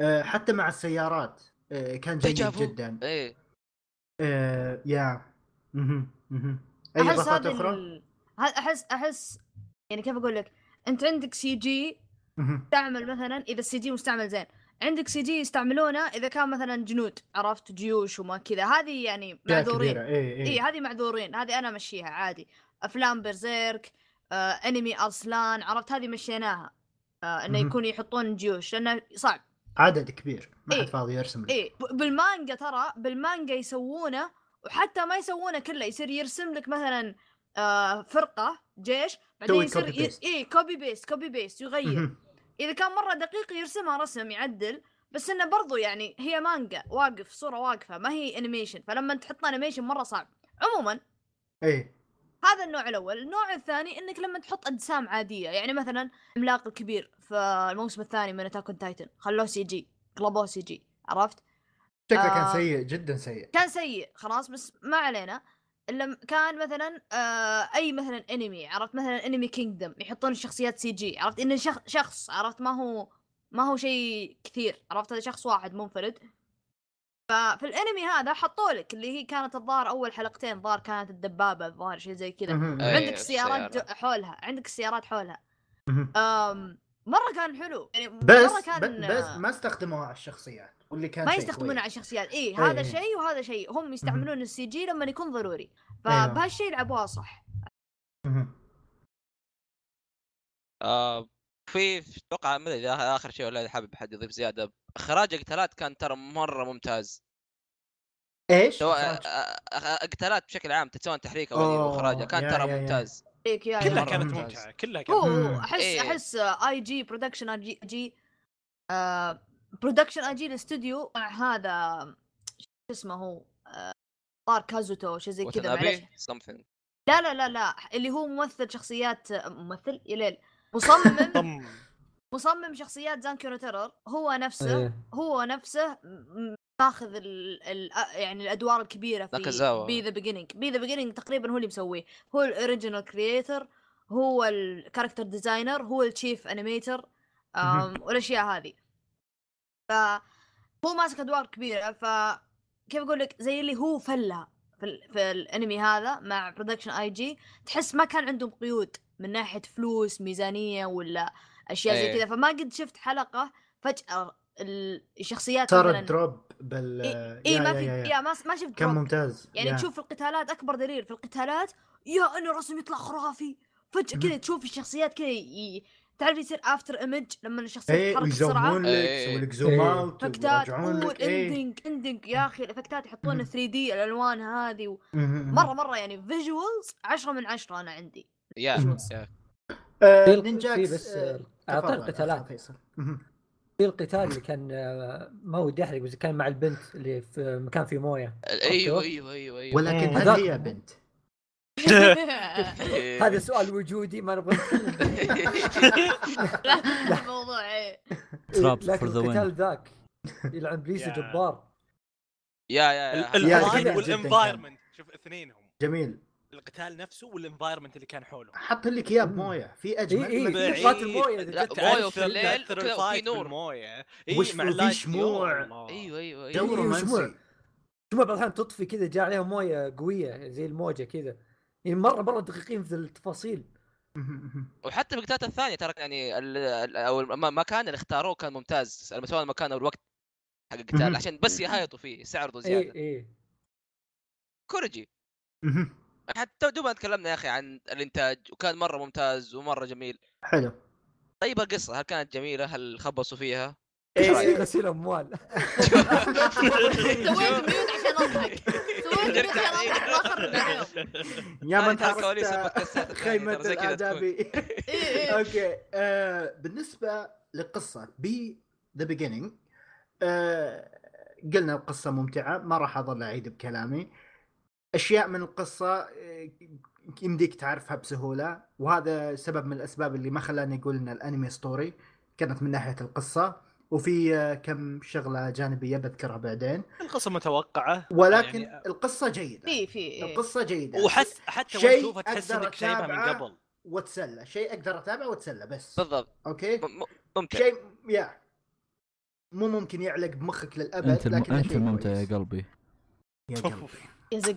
آه، حتى مع السيارات آه، كان جيد ديجافو. جدا إيه آه، يا مهم، مهم. إضافات هذه أخرى؟ ال- احس أحس يعني كيف أقول لك؟ أنت عندك CG. تعمل مثلا إذا ال CG مستعمل زين. عندك CG يستعملونه إذا كان مثلا جنود عرفت؟ جيوش وما كذا. هذه يعني معذورين كبيرة. إيه إي إيه هذه معذورين. هذه أنا أمشيها عادي. أفلام بيرسيرك آه انمي ارسلان عرفت؟ هذه مشيناها. آه إنه. يكون يحطون جيوش. لأنه صعب. عدد كبير. ما حد إيه. فاضي يرسم لك. ب- بالمانجا ترى بالمانجا يسوونه وحتى ما يسوونه كله يصير يرسم لك مثلا آه فرقة جيش بعدين يصير copy ي... paste. إيه copy paste copy paste يغير. إذا كان مرة دقيق يرسمها رسم يعدل. بس إنه برضو يعني هي مانجا واقف صورة واقفة ما هي animation فلما تحط animation مرة صعب. عموما إيه. هذا النوع الأول. النوع الثاني إنك لما تحط أجسام عادية. يعني مثلا عملاق الكبير في الموسم الثاني من اتاك تايتن خلوه سي جي قلبوه سي جي عرفت؟ شكله كان آه. سيء جدا سيء. كان سيء خلاص بس ما علينا. إلا كان مثلا آه أي مثلا انمي عرفت؟ مثلا انمي كينجدم يحطون الشخصيات CG عرفت؟ انه شخ شخص عرفت؟ ما هو ما هو شيء كثير عرفت؟ هذا شخص واحد منفرد. ففي الانمي هذا حطوا لك اللي هي كانت الظاهر أول حلقتين ظاهر كانت الدبابة الظاهر شيء زي كذا. عندك السيارات حولها عندك السيارات حولها. مرة كان حلو يعني بس مرة كان بس ما استخدموها على الشخصيات. واللي كان ما كويس. على الشخصيات اي إيه، هذا إيه. شيء وهذا شيء هم يستعملون السي جي لما يكون ضروري أيوة. فبهالشيء لعبوها صح مهم. آه في أتوقع ما أدري إذا آخر شيء ولا إذا حابب حد يضيف زيادة إخراج قتالات كان ترى مرة ممتاز إيش؟ سواء إخراج؟ آه، آه، قتالات بشكل عام سواء تحريك أو اخراجها كان ترى يا- يا. ممتاز يا كلها كانت ممتاز. ممتعة كلها كانت. هو أحس إيه. أحس اي جي برودكشن اي جي جي برودكشن اي جي الاستوديو مع هذا شو اسمه هو؟ آه، طار كازوتو شيء زي كذا معلش لا لا لا لا اللي هو ممثل شخصيات ممثل؟ يليل مصمم طم. مصمم شخصيات زانكيو تيرر هو نفسه إيه. هو نفسه ماخذ ال ال يعني الأدوار الكبيرة في. بي ذا بيجينينج بي ذا بيجينينج تقريبا هو اللي مسويه. هو ال original creator هو ال character designer هو ال chief animator والأشياء هذه. فهو ماسك أدوار كبيرة ف كيف أقول لك زي اللي هو فلة في. في الأنمي هذا مع برودكشن آي جي تحس ما كان عندهم قيود من ناحية فلوس ميزانية ولا أشياء زي إيه. كذا فما قد شفت حلقة فجأة ال- الشخصيات صار دروب بال إي يا- ما يا- في يا- يا. يا ما ما شفت كان. ممتاز يعني يا. تشوف في القتالات أكبر دليل في القتالات يا انه الرسم يطلع خرافي فجأة كذا. تشوف الشخصيات كذا. تعرف يصير افتر ايمج لما الشخصية إيه تتحرك بسرعة لك إيه. يسوي لك زوم إيه. اوت افكتات اندنج اندنج يا أخي الإفكتات يحطون مهم. 3 دي الألوان هذه و... مرة مرة يعني فيجوالز 10 من 10 أنا عندي يا آه، في- نينجاكس في بس، آه، أعطيك تفضل، قتالات. أخ فيصل. مهم. في القتال اللي كان آه، ما ودي أحرق بس كان مع البنت اللي في مكان فيه موية أيوه أيوه أيوه أيوه ولكن. هل هي بنت؟ إيه. هذا سؤال وجودي ما نبغى نتكلم. لا الموضوع إيه. The win. القتال ذاك يلعن بليسو يا. جبار. يا يا يا. والانفايرمنت شوف اثنينهم. جميل. القتال نفسه وال environment اللي كان حوله. حط لك اياه بمويه في أجمل. اي من- اي بعيد. قاتل المويه وفي تأثر- الليل وفي ال fight نور. مع وفي شموع. أيوه أيوه أيوه. إيه، شموع. ثم بعض الاحيان تطفي كذا جاء عليها موية قوية زي الموجة كذا. يعني مرة مرة دقيقين في التفاصيل. وحتى القتالات الثانية ترى يعني ال- ال- أو الم- المكان اللي اختاروه كان ممتاز سواء المكان أو الوقت حق القتال. عشان بس يهايطوا فيه يستعرضوا اي زيادة. اي كوريجي. مهم. حتى دوبنا تكلمنا يا أخي عن الإنتاج وكان مرة ممتاز ومرة جميل. حلو. طيب القصة هل كانت جميلة؟ هل خبصوا فيها؟ إيه، رأيك؟ غسيل أموال؟ سويت ميوت عشان أضحك. سويت mute عشان أضحك. ما يا من الثانية، خيمة. الآدابي. إيه، إيه. أوكي. آه بالنسبة لقصة B The Beginning قلنا القصة ممتعة ما راح أظل أعيد بكلامي. أشياء من القصة آه، يمديك تعرفها بسهولة وهذا سبب من الأسباب اللي ما خلاني أقول إن الأنمي story كانت من ناحية القصة. وفي آه، كم شغلة جانبية بذكرها بعدين. القصة متوقعة. ولكن يعني القصة جيدة. في في إيه. القصة جيدة. وحس حتى شيء تشوفها تحس أقدر انك شايفها من أتابعه. قبل. واتسلى شيء أقدر أتابعه واتسلى بس. بالضبط. أوكي؟ ممتع. شيء يا. مو ممكن يعلق بمخك للأبد أنت الم... لكن أنت الممتع يا. قلبي. يا قلبي. يا زق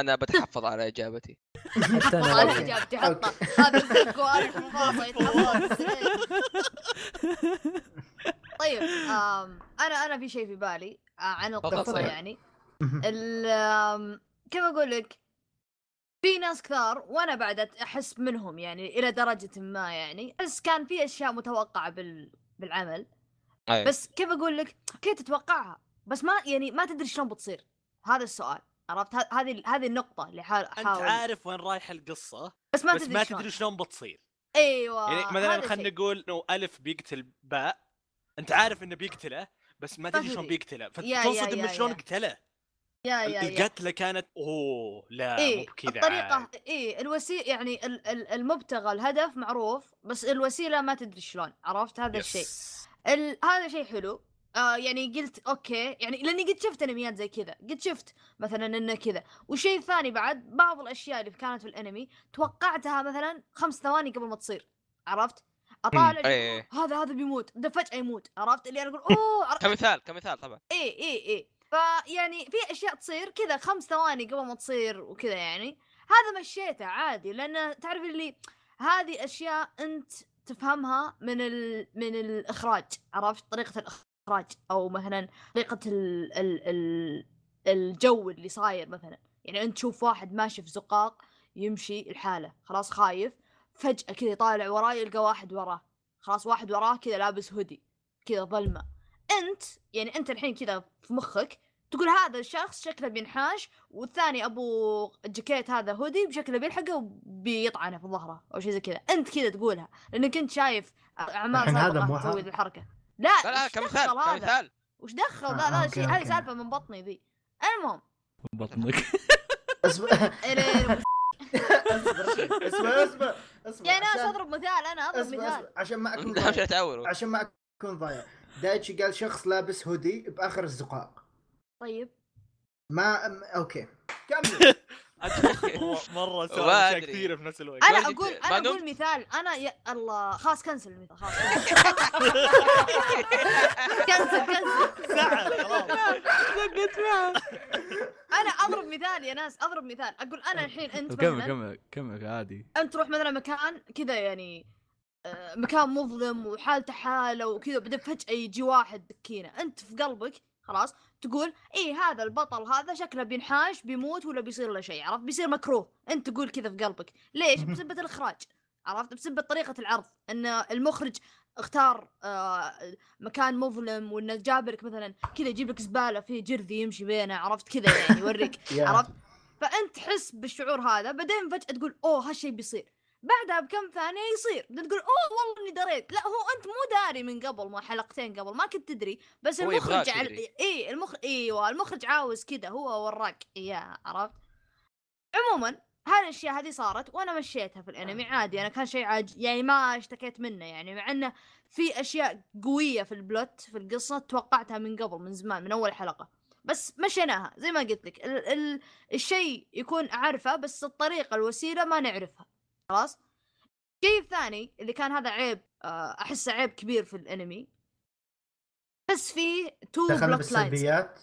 أنا بتحفظ على إجابتي. حتى أنا إجابتي حطها هذا الزق وهذا المفاصل يتحول طيب آم، أنا أنا في شيء في بالي آه، عن القصة تفضل. يعني. ال آم، كيف أقول لك؟ في ناس كثار وأنا بعد أت- أحس منهم يعني إلى درجة ما يعني. بس كان في أشياء متوقعة بال بالعمل. أي. بس كيف أقول لك؟ كيف تتوقعها؟ بس ما يعني ما تدري شلون بتصير. هذا السؤال. عرفت هذه هذه النقطة اللي حا- أنت عارف وين رايح القصة بس ما بس تدري ما شلون. تدري شلون بتصير أيوه يعني مثلا خلينا. نقول إنه ألف بيقتل باء أنت عارف إنه بيقتله بس ما تدري. شلون بيقتله فتنصدم من شلون. قتله يا يا يا القتلة كانت أوه لا إيه مو بكذا الطريقة عاد. إيه الوسيلة يعني ال- ال- المبتغى الهدف معروف بس الوسيلة ما تدري شلون عرفت هذا الشيء yes. هذا شيء حلو آه يعني قلت أوكي يعني لأني قد شفت أنميات زي كذا قد شفت مثلا إنه كذا. والشيء الثاني بعد بعض الأشياء اللي كانت في الأنمي توقعتها مثلا خمس ثواني قبل ما تصير عرفت؟ أطالع إيه هذا هذا بيموت ده فجأة يموت عرفت؟ اللي أنا أقول أوه كمثال كمثال طبعا. اي اي اي فيعني في أشياء تصير كذا خمس ثواني قبل ما تصير وكذا يعني. هذا مشيته عادي لأن تعرف اللي هذه أشياء أنت تفهمها من ال... من الإخراج عرفت؟ طريقة الإخراج. أو مثلا طريقة ال... ال... ال... الجو اللي صاير مثلا. يعني أنت تشوف واحد ماشي في زقاق يمشي الحاله خلاص خايف فجأة كذا يطالع وراه يلقى واحد وراه. خلاص واحد وراه كذا لابس هودي كذا ظلمة. أنت يعني أنت الحين كذا في مخك تقول هذا الشخص شكله بينحاش والثاني أبو الجاكيت هذا هودي بشكله بيلحقه وبيطعنه في ظهره أو شيء زي كذا. أنت كذا تقولها لأنك أنت شايف أعمال الحين هذا مو تسوي الحركة. لا لا كمثال؟ كمثال. وش دخل؟ آه، لا لا أوكي، شيء هذه. سالفة من بطني ذي. المهم. بطنك. اسمع. اسمع اسمع يا ناس عشان- اضرب مثال أنا أضرب مثال. عشان ما أكون عشان ما أكون ضايع. دايتشي قال شخص لابس هودي بآخر الزقاق. طيب. ما أم- أوكي. كمل. مرة سوى أشياء. كثيرة في نفس الوقت. أنا أقول أنا. أقول مثال. أنا يا الله خلاص cancel المثال خلاص. cancel cancel. زعل خلاص. أنا أضرب مثال يا ناس أضرب مثال. أقول أنا الحين أنت كمل كمل كمل عادي. أنت تروح مثلا مكان كذا يعني آه، مكان مظلم وحالته حالة وكذا بعدين فجأة يجي واحد دكينه أنت في قلبك خلاص تقول إيه هذا البطل هذا شكله بينحاش بيموت ولا بيصير له شيء عرفت؟ بيصير مكروه. أنت تقول كذا في قلبك. ليش؟ بسبه الإخراج عرفت؟ بسبه طريقة العرض. إن المخرج اختار آه مكان مظلم وإنه جاب لك مثلا كذا يجيب لك زبالة فيه جرذي يمشي بينه عرفت؟ كذا يعني يوريك. عرفت؟ فأنت تحس بالشعور هذا بعدين فجأة تقول أوه هالشيء بيصير. بعدها بكم ثانية يصير. تقول أوه والله إني دريت. لا هو أنت مو داري من قبل ما حلقتين قبل ما كنت تدري. بس المخرج عل... اي المخرج إيوه المخرج عاوز كذا هو وراك. اياها عرفت؟ عموما هالاشياء هذه صارت وأنا مشيتها في الأنمي عادي. أنا كان شيء عاج يعني ما اشتكيت منه يعني مع إنه في أشياء قوية في البلوت في القصة توقعتها من قبل من زمان من أول حلقة. بس مشيناها زي ما قلت لك. ال- ال- الشيء يكون أعرفه بس الطريقة الوسيلة ما نعرفها. خلاص. الشيء الثاني اللي كان هذا عيب آه، أحسه عيب كبير في الأنمي. بس في two plot lines لا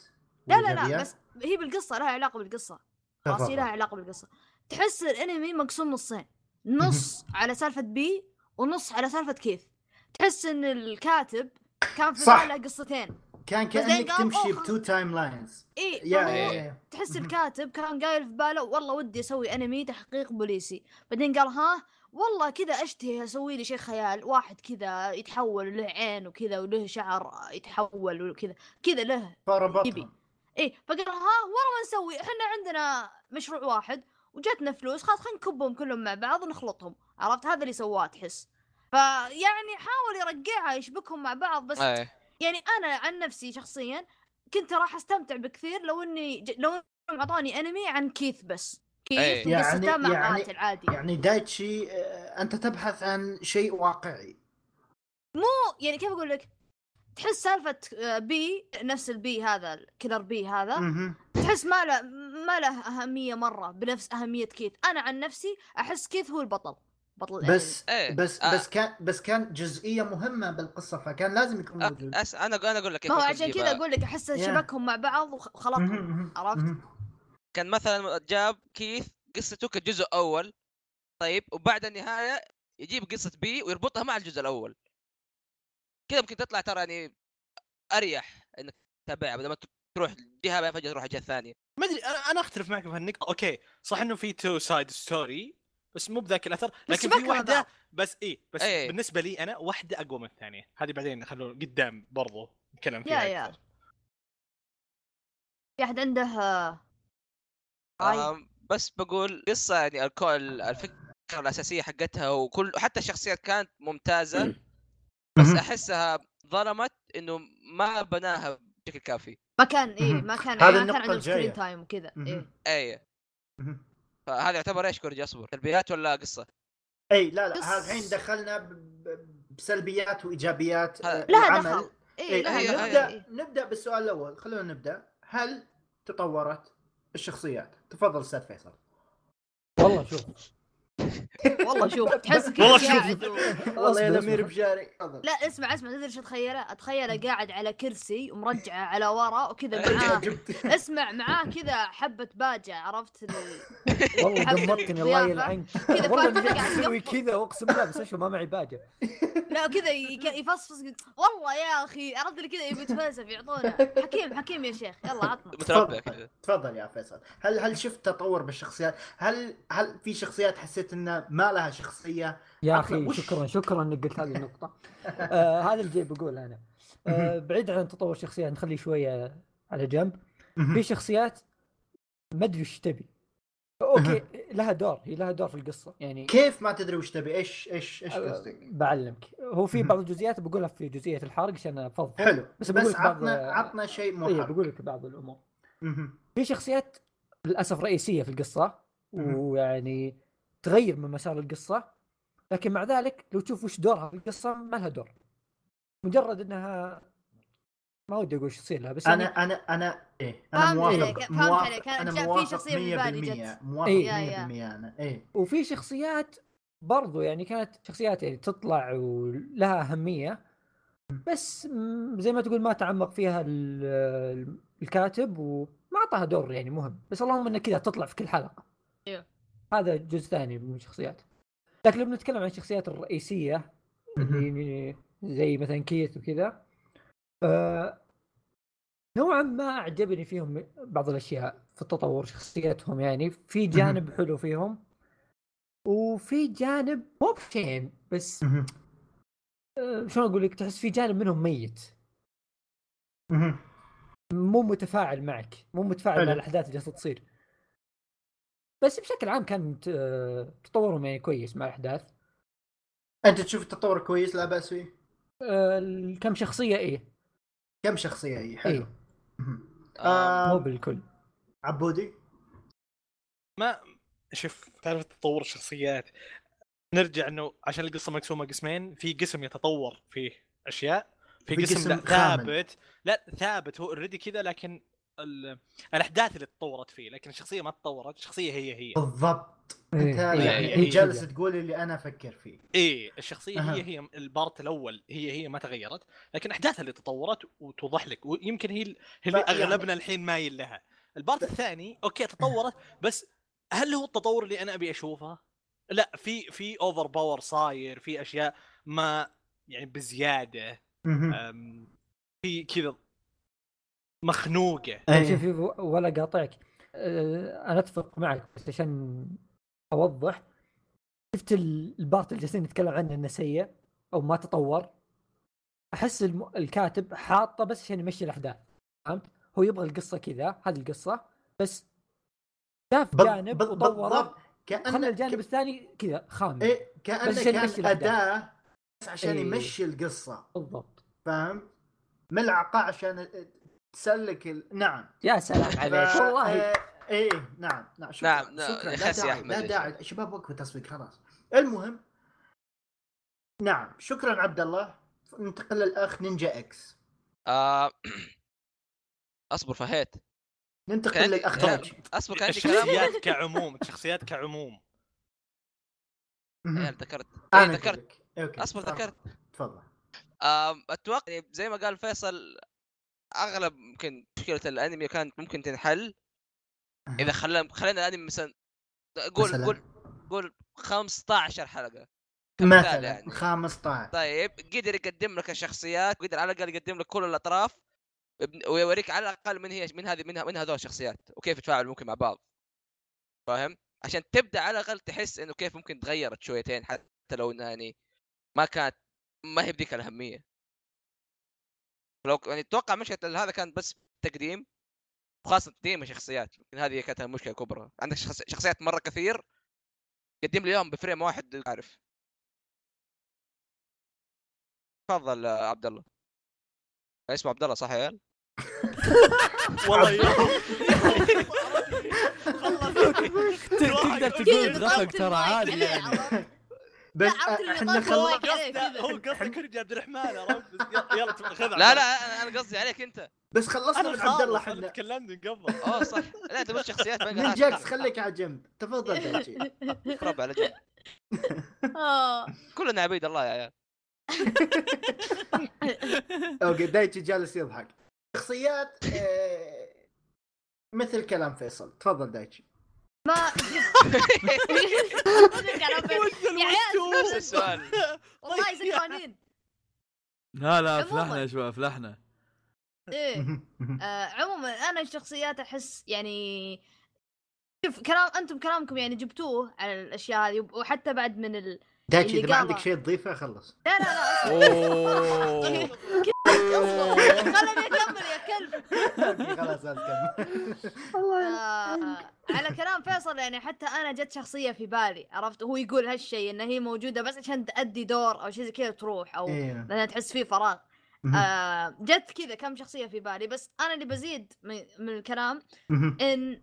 لا لا؟ بس هي بالقصة لها علاقة بالقصة. خلاص هي. لها علاقة بالقصة. تحس الأنمي مقسوم نصين. نص على سالفة بي ونص على سالفة كيث. تحس إن الكاتب كان في. باله قصتين. كان كأنك قال تمشي. بتو تايم لاينز إي يا. تحس. الكاتب كان قايل في باله والله ودي أسوي انمي تحقيق بوليسي بعدين قال ها والله كذا أشتهي أسوي لي شيء خيال واحد كذا يتحول له عين وكذا وله شعر يتحول وكذا كذا له فربطهم يبي. إيه فقال ها ورا ما نسوي إحنا عندنا مشروع واحد وجتنا فلوس خلاص خلينا نكبهم كلهم مع بعض ونخلطهم عرفت هذا اللي سواه تحس فيعني حاول يرقعها يشبكهم مع بعض بس إيه يعني أنا عن نفسي شخصيا كنت راح أستمتع بكثير لو إني ج... لو اعطوني أنمي عن كيث بس. كيث أي. وقصته يعني- مع يعني- قاتل عادي يعني دايتشي آه، أنت تبحث عن شيء واقعي. مو يعني كيف أقول لك؟ تحس سالفة آه، بي نفس البي هذا ال killer بي هذا. تحس ما له ما له أهمية مرة بنفس أهمية كيث. أنا عن نفسي أحس كيث هو البطل. بطل الأنمي. بس إيه. بس آه. بس كان بس كان جزئية مهمة بالقصة فكان لازم يكون آه، موجود أس... أنا أنا أقول لك كيف ما هو عشان. كذا أقول لك أحس. شبكهم مع بعض وخ- وخلطهم عرفت؟ كان مثلا جاب كيث قصته كجزء أول طيب وبعد النهاية يجيب قصة بي ويربطها مع الجزء الأول كذا ممكن تطلع ترى يعني أريح انك تتابعها بدل ما تروح جهة بعدين فجأة تروح الجهه الثانية ما أدري أنا أختلف معك في هالنقطه أوكي صح إنه في two side story بس مو بذاك الأثر لكن في واحدة. بس إيه بس إيه. بالنسبة لي أنا واحدة أقوى من الثانية هذه بعدين خلوه قدام برضو نتكلم فيها يا. أكثر في أحد عنده آه، بس بقول قصة يعني الكو... الفكرة الأساسية حقتها وكل حتى الشخصيات كانت ممتازة بس. أحسها ظلمت إنه ما بناها بشكل كافي ما كان إيه مهم. ما كان ما النقطة كان الجاية. screen time وكذا. إيه اي مهم. فهذا يعتبر إيش كوريجي أصبر. سلبيات ولا قصة؟ إي لا لا بس- الحين دخلنا ب- بسلبيات وإيجابيات آه، لها العمل. دخل. إيه إيه لها دخل. نبدا إيه. نبدأ بالسؤال الأول. خلونا نبدأ. هل تطورت الشخصيات؟ تفضل أستاذ فيصل. والله شوف. والله شوف تحس والله كذا شوف. والله يا الامير. بجاري. لا اسمع اسمع تدري شو اتخيله؟ اتخيله قاعد على كرسي ومرجعه على ورا وكذا معاه. اسمع معاه كذا حبة باجة عرفت؟ ال... والله دمرتني الله. يلعنك. كذا والله قاعد أسوي. كذا اقسم بالله بس أشوف ما معي باجة. لا كذا يفصفص والله يا أخي عرفت اللي كذا يبي يتفلسف يعطونا حكيم حكيم يا شيخ يلا عطنا. تفضل. تفضل يا فيصل. هل هل شفت تطور بالشخصيات؟ هل هل في شخصيات حسيت انها ما لها شخصية. يا عطنا أخي وش- شكرا شكرا إنك قلت هذه النقطة. آه هذا اللي بقول أنا. آه بعيد عن تطور الشخصيات نخليه شوية على جنب. في شخصيات ما أدري وش تبي. أوكي لها دور هي لها دور في القصة. يعني كيف ما تدري وش تبي؟ إيش إيش إيش آه، قصدك؟ بعلمك. هو في. بعض الجزئيات بقولها في جزئية الحرق عشان أفضفض. حلو. بس بس, لك بعض- عطنا عطنا شيء مو اي حرق. بقول لك بعض الأمور. في شخصيات للأسف رئيسية في القصة. ويعني تغير من مسار القصة لكن مع ذلك لو تشوف وش دورها في القصة ما لها دور مجرد إنها ما ودي أقول شو يصير لها بس أنا يعني أنا أنا إيه أنا فهمت موافق عليك، فهمت موافق عليك. أنا في موافق شخصية في بالي 100% جت. موافق إيه. 100% يا- يا. أنا إيه وفي شخصيات برضو يعني كانت شخصيات يعني تطلع ولها أهمية بس زي ما تقول ما تعمق فيها ال- الكاتب وما أعطاها دور يعني مهم بس اللهم إنها كذا تطلع في كل حلقة. هذا جزء ثاني من الشخصيات لكن لما نتكلم عن الشخصيات الرئيسية اللي زي مثلا كيث وكذا آه نوعا ما أعجبني فيهم بعض الأشياء في التطور شخصياتهم يعني في جانب حلو فيهم وفي جانب مو بشين بس. آه شلون أقول لك؟ تحس في جانب منهم ميت. مو متفاعل معك مو متفاعل. مع الأحداث اللي جالسة تصير. بس بشكل عام كان آه، تطورهم يعني كويس مع الأحداث. أنت تشوف التطور كويس؟ لا بأس فيه. آه، كم شخصية؟ إيه. كم شخصية؟ هي حلو. إيه. مهم. آه، مو آه بالكل. عبودي؟ ما شوف تعرف تطور الشخصيات. نرجع إنه عشان القصة مقسومة قسمين في قسم يتطور فيه أشياء في, في قسم, قسم لا خامل. ثابت. لا ثابت هو already كذا لكن ال... الأحداث اللي تطورت فيه لكن الشخصية ما تطورت الشخصية هي هي بالضبط أنت إيه، يعني إيه، انت إيه. جالس تقول اللي أنا أفكر فيه إيه الشخصية أها. هي هي ال part الأول هي هي ما تغيرت لكن احداثها اللي تطورت وتوضح لك ويمكن هي هي اللي ف- يعني- أغلبنا الحين مايل لها ال part الثاني okay تطورت بس هل هو التطور اللي أنا أبي أشوفه؟ لا في في over power صاير في أشياء ما يعني بزيادة في كذا مخنوقة. طيب إيه. شوف ولا قاطعك. آه، أنا أتفق معك بس عشان أوضح شفت ال- ال part اللي جالسين نتكلم عنه إنه سيء أو ما تطور؟ أحس الم... الكاتب حاطه بس عشان يمشي الأحداث فهمت؟ هو يبغى القصة كذا هذه القصة بس شاف جانب وطوره بالضبط. خلى كان الجانب الثاني كذا خام إيه كانه بس عشان كأن يمشي الأحداث. أداة بس عشان إيه. يمشي القصة. بالضبط. فاهم ملعقة عشان تسلك ال... نعم. يا سلام ف... عليك. والله. آه، إيه نعم نعم. شكرا. نعم، نعم، شكرا. لا داعي لا داعي. شباب وقفوا تسويق خلاص. المهم نعم. شكرا عبد الله. ننتقل للأخ نينجا إكس. آه، أصبر فهيت. ننتقل كان- للأخ كان- تاجي أصبر كان عندي كلام كعموم الشخصيات كعموم. ذكرت. أنا إيه، أقول ذكرت أصبر تفضل. ذكرت. تفضل. آم، أتوقع يعني زي ما قال فيصل أغلب ممكن مشكلة الأنمي كانت ممكن تنحل. إذا خلينا خلينا الأنمي مثلا قول مثلاً؟ قول قول 15 حلقة مثلا يعني. 15 طيب قدر يقدم لك الشخصيات قدر على الأقل يقدم لك كل الأطراف ويوريك على الأقل من هي من هذه من, ه- من هذول الشخصيات وكيف يتفاعلوا ممكن مع بعض. فاهم؟ عشان تبدأ على الأقل تحس إنه كيف ممكن تغيرت شويتين حتى لو إنها يعني ما كانت ما هي بديك الأهمية. لو يعني أتوقع مشكلة هذا كان بس تقديم وخاصة تقديم الشخصيات يمكن هذه كانت المشكلة الكبرى عندك شخص... شخصيات مرة كثير قدم لي إياهم بفريم واحد عارف تفضل آه، عبد الله اسمه عبد الله صح يا عيال؟ والله تقدر تقول ترى عادي يعني؟ بس إحنا طاق خل... واقع عليه قصده كذا. هو قصده كرجي عبد الرحمن يلا يلا خذ لا لا أنا أنا قصدي عليك أنت. بس خلصنا من عبد الله إحنا تكلمت من قبل. أوه صح. لا أنت قلت شخصيات ما قال نينجاكس خليك على جنب. تفضل اقرب على جنب. كلنا عبيد الله يا عيال. okay دايتشي جالس يضحك. شخصيات آه، مثل كلام فيصل. تفضل دايتشي. ما يا عيال والله لا لا. افلحنا يا شباب افلحنا إيه آه عموما أنا الشخصيات احس يعني شوف كلام أنتم كلامكم يعني جبتوه على الاشياء هذه وحتى بعد من ال... دايتشي اذا ما. عندك شيء تضيفه خلص لا لا لا اوه اصبر خليني اكمل يا كلب أوكي، خلاص أكمل. آه على كلام فيصل يعني حتى أنا جت شخصية في بالي عرفت هو يقول هالشيء ان هي موجودة بس عشان تأدي دور أو شيء زي كذا تروح أو إيه. مثلا تحس فيه فراغ. آه جت كذا كم شخصية في بالي بس أنا اللي بزيد من, من الكلام. إن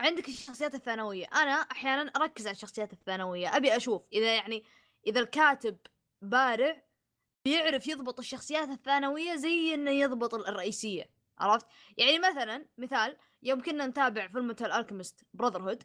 عندك الشخصيات الثانوية أنا أحيانا أركز على الشخصيات الثانوية أبي أشوف إذا يعني إذا الكاتب بارع بيعرف يضبط الشخصيات الثانوية زي إنه يضبط ال- الرئيسية عرفت يعني مثلا مثال يوم كنا نتابع فيلم الالكيمست براذر هود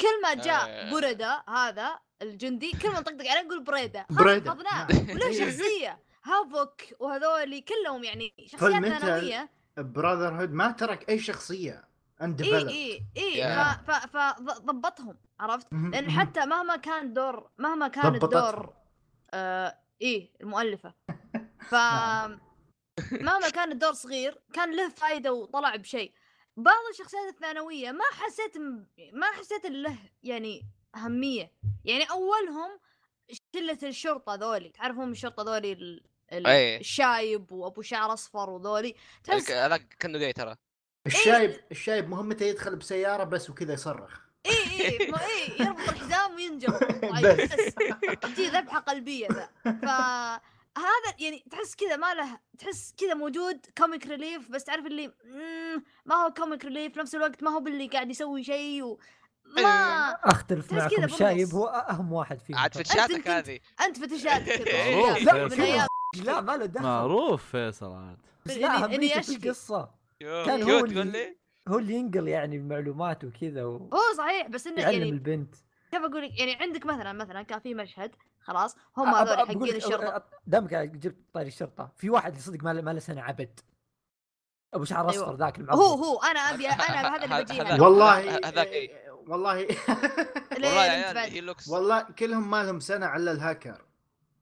كل ما جاء آه. بريدا هذا الجندي كل ما نطقطق عليه نقول بريدا بريدا. حفظناه. وله. شخصية هافوك وهذولي كلهم يعني شخصيات ثانوية Brotherhood ما ترك أي شخصية إي undeveloped إي إي ف فضبطهم عرفت لأن حتى مهما كان دور مهما كان. الدور آه إيه المؤلفة. ف نعم. مهما كان الدور صغير كان له فايدة وطلع بشيء. بعض الشخصيات الثانوية ما حسيت ما حسيت له يعني أهمية. يعني أولهم شلة الشرطة ذولي. تعرفون الشرطة ذولي؟ ال... ال... أي. الشايب وأبو شعر أصفر وذولي. تحس هذاك كأنه جاي ترى. الشايب الشايب مهمته يدخل بسيارة بس وكذا يصرخ. إي إي ما إي يربط الحزام وينجر تجي ذبحة قلبية ذا. فهذا يعني تحس كذا ما له تحس كذا موجود comic relief بس تعرف اللي ما هو comic relief نفس الوقت ما هو باللي قاعد يسوي شيء و ما أختلف تحس معكم بالنص. هو أهم واحد فيهم. عاد. فتشاتك أنت- هذه. أنت فتشاتك لا ما له دخل. معروف فيصل عاد. لا إني اهميته في أشكي. القصة كان هو اللي- تقول لي؟ هو اللي ينقل يعني المعلومات وكذا ويعلم هو صحيح بس إنه يعني البنت. كيف أقول لك؟ يعني عندك مثلا مثلا كان في مشهد خلاص هم هذول حقين الشرطة. دامك جبت طاري الشرطة في واحد صدق ما له ما له سنة عبد. أبو شعر أيوة. أصفر ذاك المعضل هو هو أنا أبي أنا هذا اللي هذاك. والله هذاك إيه. والله والله والله كلهم ما لهم سنة إلا الهاكر.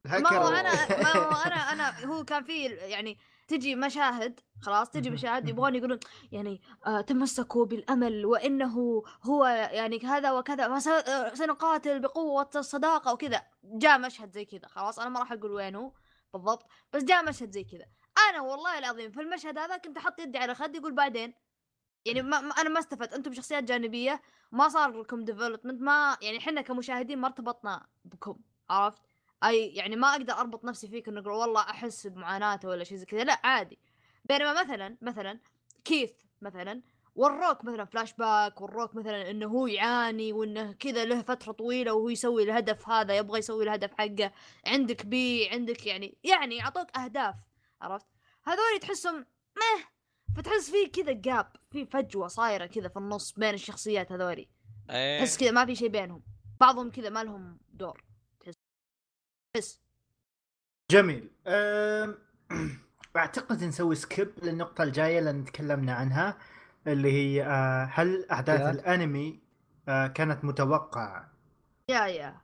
الهاكر ما هو أنا ما هو أنا أنا هو كان في يعني تجي مشاهد خلاص تجي. مشاهد يبغون يقولون يعني آه تمسكوا بالأمل وإنه هو يعني كذا وكذا آه، سنقاتل بقوة الصداقة وكذا. جاء مشهد زي كذا خلاص أنا ما راح أقول وين هو بالضبط بس جاء مشهد زي كذا. أنا والله العظيم في المشهد هذا كنت أحط يدي على خدي يقول بعدين يعني ما ما- أنا ما استفدت أنتم شخصيات جانبية ما صار لكم development ما يعني إحنا كمشاهدين ما ارتبطنا بكم عرفت؟ أي يعني ما أقدر أربط نفسي فيك إنه أقول والله أحس بمعاناته ولا شيء زي كذا لا عادي. بينما مثلا مثلا كيث مثلا وروك مثلا فلاش باك وروك مثلا إنه هو يعاني وإنه كذا له فترة طويلة وهو يسوي الهدف هذا يبغى يسوي الهدف حقه عندك بي عندك يعني يعني يعطوك أهداف عرفت؟ هذول تحسهم مه فتحس في كذا جاب في فجوة صايرة كذا في النص بين الشخصيات هذولي. إيه. تحس كذا ما في شيء بينهم. بعضهم كذا ما لهم دور. تحس جميل. أعتقد نسوي skip للنقطة الجاية اللي تكلمنا عنها اللي هي آه، هل أحداث يا. الأنمي آه، كانت متوقعة يا يا.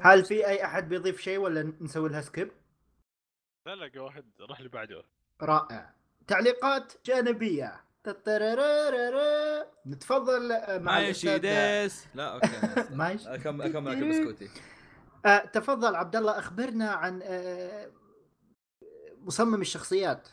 هل في أي أحد بيضيف شيء ولا نسوي لها skip لا لا واحد راح اللي بعده رائع تعليقات جانبية تتررررر. نتفضل مع ماشي الأستاذ- ديس لا okay ماشي. اكمل اكمل بسكوتي آه، تفضل عبد الله أخبرنا عن آه، مصمم الشخصيات.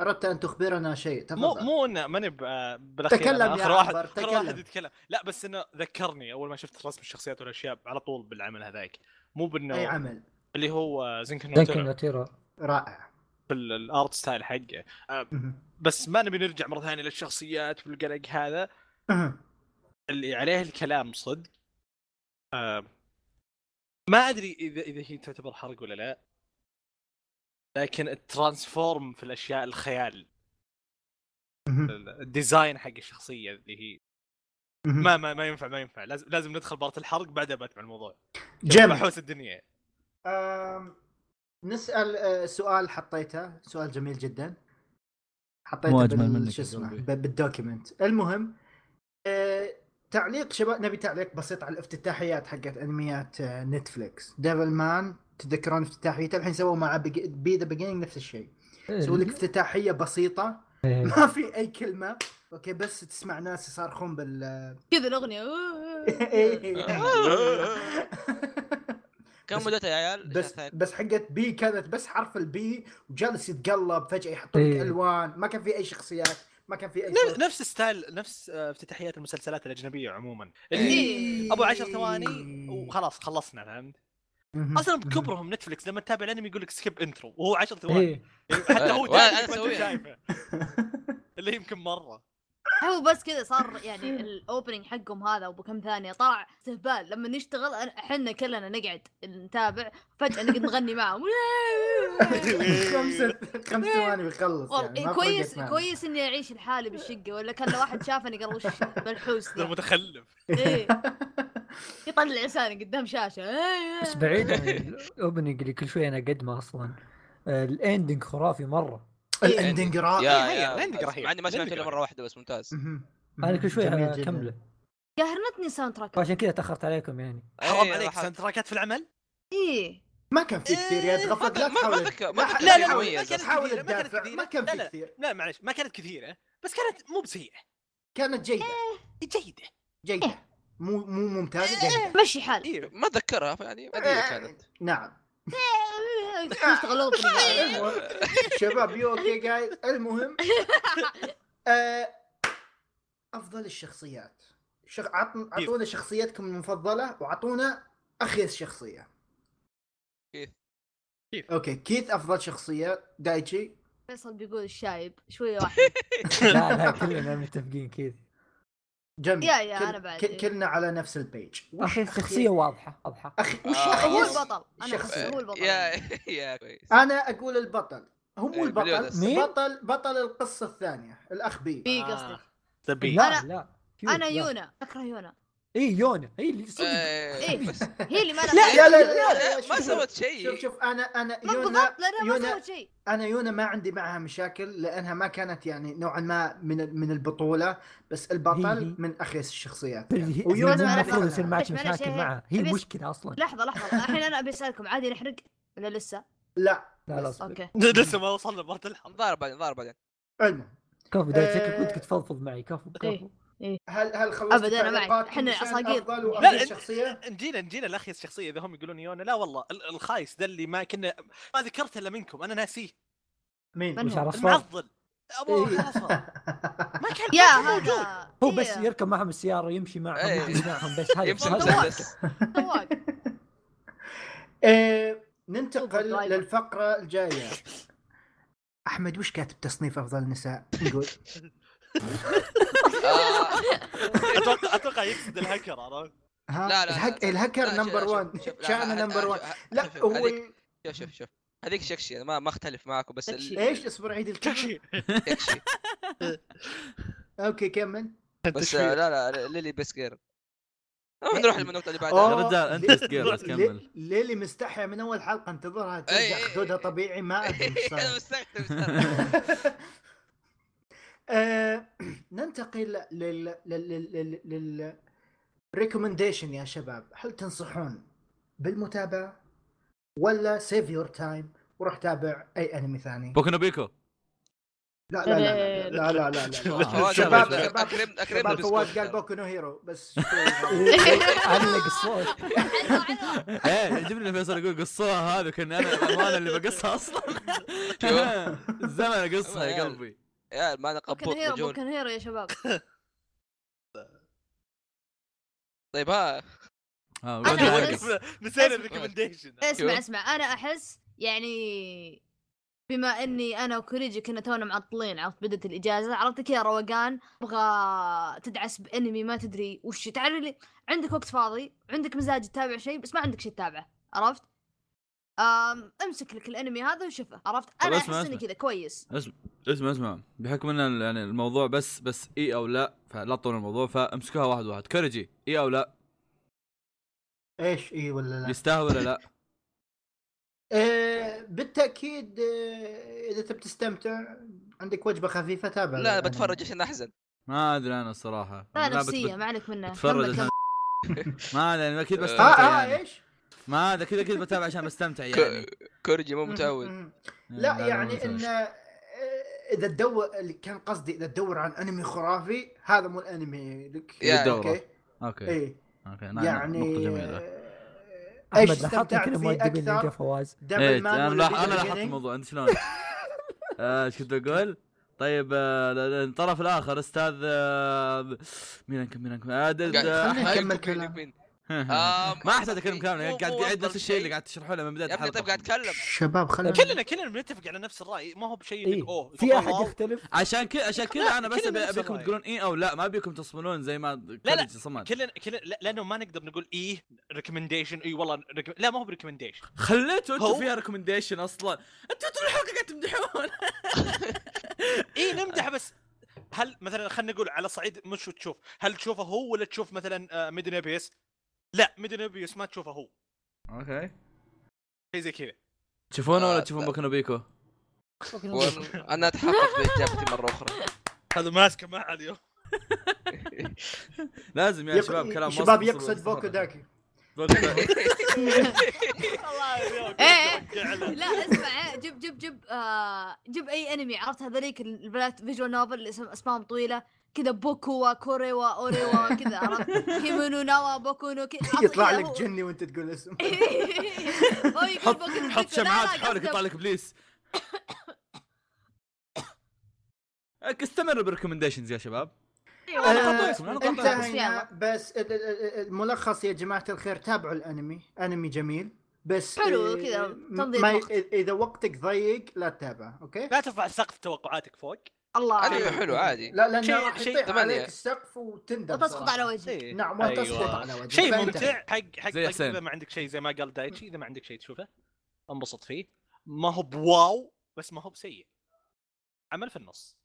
أردت أن تخبرنا شيء مو تفضل. مو إنه ماني بالأخير تكلم يا آخر واحد عبر، آخر تكلم. واحد يتكلم. لا بس إنه ذكرني أول ما شفت رسم الشخصيات والأشياء على طول بالعمل هذاك. مو بإنه أي عمل. اللي هو Zankyou no Terror رائع. في ال- ال art style حقه. آه، بس ما نبي نرجع مرة ثانية للشخصيات والقلق هذا. اللي عليه الكلام صدق آه، ما أدري اذا إذا هي تعتبر حرق ولا لا لكن ال transform في الأشياء الخيال. ال design حق الشخصية اللي هي. ما ما ما ينفع ما ينفع. لازم لازم ندخل part الحرق بعدها باتمع الموضوع. جيم بحوس الدنيا. أم، نسأل آه، سؤال حطيته. سؤال جميل جدا. حطيته بال- شو اسمه؟ بال document. المهم تعليق شباب نبي تعليق بسيط على الافتتاحيات حقت أنميات آه، نتفليكس. Devilman تذكرون افتتاحيته؟ الحين سووا مع B The Beginning نفس الشيء. سووا لك افتتاحية بسيطة. إيه. ما في أي كلمة. okay بس تسمع ناس يصارخون بال كذا الأغنية. كم مدتها يا عيال؟ بس بس حقت B كانت بس حرف ال B وجالس يتقلب فجأة يحطوا لك إيه. ألوان. ما كان في أي شخصيات. ما كان في أي ن- صوت نفس style نفس آه، افتتاحيات المسلسلات الأجنبية عموما. اللي إيه. أبو عشر ثواني وخلاص خلصنا فهمت. أصلا بكبرهم نتفلكس لما تتابع الأنمي يقول لك skip intro وهو 10 ثواني. يعني حتى هو أسويها. شايفه. اللي يمكن مرة. هو بس كذا صار يعني ال opening حقهم هذا وبكم ثانية طلع استهبال. لما نشتغل إحنا كلنا نقعد نتابع. فجأة نقعد نغني معهم خمسة خمس ثواني بيخلص والله يعني إيه كويس. كويس إني أعيش لحالي بالشقة ولا كان لو واحد شافني قال وش بالحوس ذا ذا متخلف. إيه. يطلع لساني قدام شاشة. بس بعيد عن ال opening اللي كل شوي أنا اقدمه أصلا. آه، ال ending خرافي مرة. ال ending يا رائع. يا ال ending رهيب. مع اني ما سمعته إلا مرة واحدة بس ممتاز. أنا كل شوي. أكمله. قهرنتني soundtrack وعشان كذا تأخرت عليكم يعني. حرام إيه، عليك راح- sound track ات في العمل؟ إيه. ما كان في كثير يا تغفل لا ما- ما تحاول. ما لا لا لا. لا ما كانت كثيرة، ما كانت كثيرة. ما كان لا، في لا. كثير. لا معلش ما كانت كثيرة. بس كانت مو بسيئة. كانت جيدة. جيدة. جيدة. مو مو ممتازة جيدة. مشي حال أيوه ما أتذكرها يعني عاديه كانت. نعم. شباب you okay guys المهم آه، أفضل الشخصيات. شخ... عط- اعطونا شخصيتكم المفضلة واعطونا اخيس شخصية. كيث. كيث. okay كيث أفضل شخصية؟ دايتشي؟ فيصل بيقول الشايب شوية واحد. لا لا كلنا متفقين كذا جميل. يا- يا كل... أنا بعد، كل... إيه. كلنا على نفس البيج أخي أخيس- شخصيه واضحة واضحة. أخي وش آه، هو البطل. أنا شخص- أحس هو البطل. يا يا كويس. أنا أقول البطل. هو مو إيه، البطل. مين؟ بطل بطل القصة الثانية الأخ بي. بي آه. قصدك. ذا بي. لا أنا- لا. أنا. يونا. أكره يونا. اي يونا هي اللي صدق. إيه، إيه. بس هي اللي ما لا لا لا, لا, لا ما شوف- سوت شوف شيء. شوف أنا أنا ما يونا ما يونا سوت شيء. أنا يونا ما عندي معها مشاكل لأنها ما كانت يعني نوعا ما من من البطولة بس البطل. من أخيس الشخصيات هي ويونا المفروض. يصير معك مشاكل معها. هي بس- مشكله أصلا. لحظة لحظة الحين أنا أبي أسألكم عادي نحرق؟ ولا لسه؟ لا. لا أوكي. لسه ما وصلنا بارت الحرب ضارب بعدين ضارب بعدين. المهم كفو ده آه، شكلك ودك تفضفض معي. كفو. إيه. هل هل خلصت أبداً، أنا معك. مشان عصاقير. لا، شخصيه نجينا نجينا الأخ الشخصية إذا هم يقولون يونا لا والله ال- الخايس ذا اللي ما كنا ما ذكرته إلا منكم أنا ناسيه. مين؟ المعضل. أبو إيه. ما كان يا موجود. هذا. هو بس إيه. يركب معهم السيارة يمشي معهم. يجلس معهم بس. هذا يمشي سوبر ننتقل درايفر. للفقرة الجاية. أحمد وش كاتب تصنيف أفضل نساء؟ نقول. آه، أتوقع أتوقع يقصد الهكر عرفت؟ ها؟ لا، لا، الهك... لا، الهكر نمبر شوف- 1 شوف- لا، شانا لا، نمبر لا، 1 شوف- لا شوف- هو شوف شوف شوف. هذيك شكشي أنا ما ما أختلف معاكم بس ال-. إيش اصبر عيد الكلمة شكشي. أوكي كمل. بس آه، لا لا ليلي بسكير آه، نروح للنقطة اللي. بعدها. يا رجال أنت ليه- سكير بس ليه- كمل. ليلي مستحيا من أول حلقة انتظرها أي- ترجع خدودها طبيعي ما أدري إيش أنا مستغرب. آه، ننتقل لل لل لل لل ريكومنديشن يا شباب. هل تنصحون بالمتابعة ولا save your time وروح تابع أي انمي ثاني؟ بوكو نو بيكو. لا لا لا لا لا لا لا, لا. شباب اكرم أكرم فواز. قال بوكو نو هيرو بس علق الصوت. إيه يعجبني فيصل يقول قصوها هذه كان أنا الأمانة اللي بقصها أصلا. الزمن اقصها يا قلبي. يا ما أنا قبوط مجهول بوكن هيرو يا شباب. طيب ها. أعرف. نسينا أسمع. الريكومنديشن اسمع. اسمع. أنا أحس يعني بما إني أنا وكوريجي كنا تونا معطلين عرفت؟ بدت الإجازة. عرفت كذا روقان؟ أبغى تدعس بأنمي ما تدري وش. تعرف لي عندك وقت فاضي؟ عندك مزاج تتابع شيء؟ بس ما عندك شيء تتابعه عرفت؟ امسك لك الانمي هذا وشوفه عرفت طب أنا اسمع، أحس إني اسمع. كذا كويس اسمع اسمع بحكم إن يعني الموضوع بس بس إي أو لا فلا تطول الموضوع فامسكوها واحد واحد كوريجي إي أو لا إيش إي ولا لا؟ يستاهل ولا لا آه بالتأكيد آه إذا تبي تستمتع عندك وجبة خفيفة تابع لا الأنمي. بتفرج عشان أحزن ما أدري أنا الصراحة لا نفسية ما عليك منه بتفرج كمل، عشان كمل. ما ادري يعني أكيد آه، بستمتع آه يعني إيش؟ ما ادري أكيد أكيد بتابع عشان بستمتع يعني كورجي مو متعود. لا يعني متعود. إن آه، إذا تدور اللي كان قصدي إذا تدور عن أنمي خرافي هذا مو الأنمي لك يعني. okay أوكي اي أوكي نعم، يعني نقطة جميلة آه، إيش احمد لاحظت استمتعت كذا فيه أكثر فواز دبل إيه مان أنا لاحظت؟ الموضوع أنت شلون؟ آه، إيش كنت أقول؟ طيب آه، الطرف الآخر أستاذ آه، مين أنكم مين أنكم؟ آه، فين- ما احتاج اتكلم كلام مو- يعني قاعد قاعد نفس الشيء اللي. قاعد تشرحه له من بداية يا ابني الحلقة. طيب قاعد اتكلم شباب خلينا كلنا كلنا بنتفق على نفس الرأي. ما هو بشيء اي انك اوه في أحد. يختلف؟ عشان كذا عشان كذا لا، أنا بس أبيكم. تقولون اي أو لا ما أبيكم تصملون زي ما لا. صمد كلنا كلنا لا- لأنه ما نقدر نقول إيه recommendation إي والله. لا ما هو ب recommendation خليتوا أنتم فيها recommendation أصلا. أنتوا طول الحلقة قاعد تمدحون. إي نمدح بس. هل مثلا خلينا نقول على صعيد مش تشوف. هل تشوفه هو ولا تشوف مثلا Made in Abyss؟ لا Made in Abyss ما تشوفه هو. okay. شيء زي كذا. تشوفونه ولا آه، تشوفون لا. بوكو نو بيكو؟ أنا أتحقق باجابتي مرة أخرى. هذا ماسكه معه اليوم لازم يا شباب كلام شباب يقصد بوكو داكي. إيه. له. لا اسمع جيب جيب جيب آه جيب أي أنمي عرفت؟ هذوليك البنات فيجوال نوفل اللي اسم- اسمائهم طويلة. كذا بوكو وكوري وأوري وكذا عرفت؟ كيمونو ناوا بوكو نو كذا. يطلع كذا لك جني وأنت تقول اسم حط حط شمعات حولك يطلع لك إبليس. استمروا بال recommendations يا شباب. أيوة، انتهينا. يلا. بس ال- ال- ال- الملخص يا جماعة الخير تابعوا الأنمي. أنمي جميل. بس حلو آه، كذا، م- تمضية ما ي- وقت. إذا وقتك ضيق لا تتابعه okay؟ لا ترفع سقف توقعاتك فوق. الله أيوه حلو عادي لا لأنه شيء- راح شيء يطيح ثمانية. عليك السقف وتندم وتسقط. على وجهك إيه. نعم وتسقط أيوة. على وجهك شيء. ممتع حق حق زي حسين. إذا ما عندك شيء زي ما قال دايتشي إذا ما عندك شيء تشوفه انبسط فيه ما هو بواو بس ما هو بسيء عمل في النص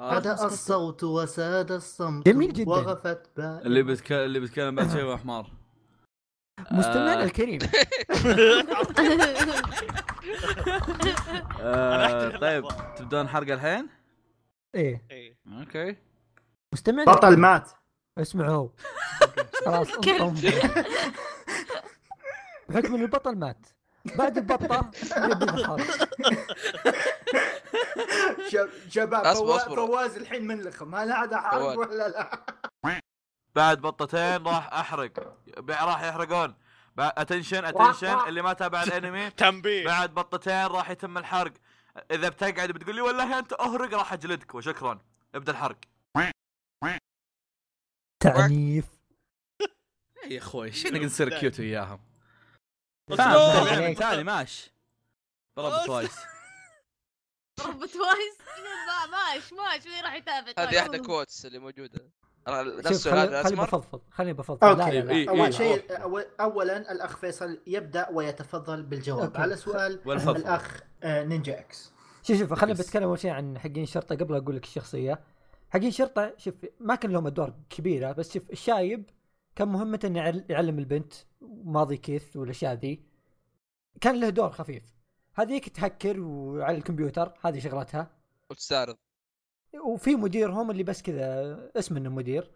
هذا الصوت وساد الصمت جميل جداً. وغفت بالي اللي بتكلم اللي بيتكلم بعد شيء هو حمار مستمعنا آه. الكريم آه، أحترم طيب. تبدون حرق الحين؟ إيه إيه. okay مستمعنا بطل مات اسمعوا خلاص. بحكم ان البطل مات بعد البطة شباب. فواز الحين من لكم هل هذا فواز. ولا لا؟ بعد بطتين راح أحرق. راح يحرقون. attention attention اللي ما تابع الانمي. تنبيه. بعد بطتين راح يتم الحرق. إذا بتقعد بتقول لي والله أنت أهرق راح أجلدك. وشكرا. ابدأ الحرق. تعنيف. يا أخوي إيش نقدر نصير كيوت وياهم؟ بس فاهم. لا، فاهم يعني- تالي ماش. ضربت وايس ربة وايس ما- ماش ماش. مين راح يتابع؟ هذه طيب. أحدى كوتس اللي موجودة. نفس شوف السؤال خلي خلي الاسمر بفضفض خليني بفضفض. لا أوكي لا لا. إيه، أول إيه. شيء أول- اولا الأخ فيصل يبدأ ويتفضل بالجواب. أوكي. على سؤال والفضل. الأخ آه، نينجا إكس. شوف شوف خليني. بتكلم أول شيء عن حقين الشرطه قبل أقول لك الشخصية حقين الشرطه شوف ما كان لهم أدوار كبيرة بس شوف الشايب كان مهمته إنه يعل- يعلم البنت ماضي كيث والأشياء ذي. كان له دور خفيف. هذيك تهكر وعلى الكمبيوتر هذه شغلتها. وتستعرض. وفي مديرهم اللي بس كذا اسمه انه مدير.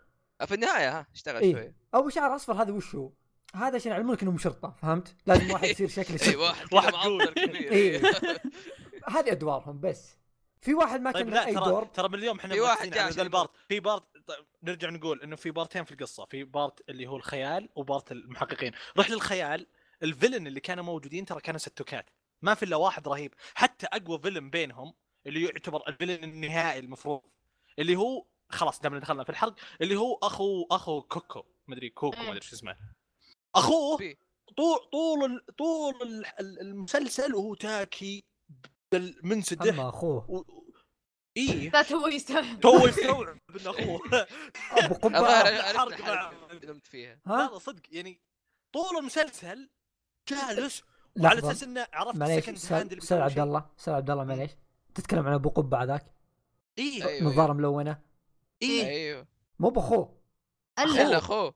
في النهاية ها اشتغل إيه. شوي. أو شعر أصفر هذا وش هو؟ هذا عشان يعلمونك انهم شرطة فهمت؟ لازم واحد يصير شكله اي شرطي واحد واحد واحد كبير. إيه. هذه أدوارهم بس. في واحد ما طيب كان له لا أي ترى دور. ترى من اليوم إحنا في واحد جاء على ذا ال part. في part طيب نرجع نقول إنه في بارتين في القصة. في part اللي هو الخيال و part المحققين. روح للخيال ال villain اللي كانوا موجودين ترى كانوا ستوكات. ما في إلا واحد رهيب. حتى أقوى villain بينهم اللي يعتبر ال villain النهائي المفروض. اللي هو خلاص دام دخلنا في الحرق اللي هو أخو أخو كوكو مدري كوكو إيه. مدري شو اسمه. أخوه. طول طول ال- طول ال- ال- المسلسل وهو تاكي بالمنسدح أما أخوه. و... اي لا تو يستوعب. تو يستوعب إن أخوه. أبو قبعة. حرق نمت فيها. ها لا صدق. يعني طول المسلسل جالس وعلى أساس إنه عرفت السكند أستاذ هاند أستاذ عبد. الله. أستاذ عبد الله معليش. تتكلم عن أبو قبعه ذاك اي أيوه، نظارة ملونة. اي أيوه. مو باخوه الا أخوه.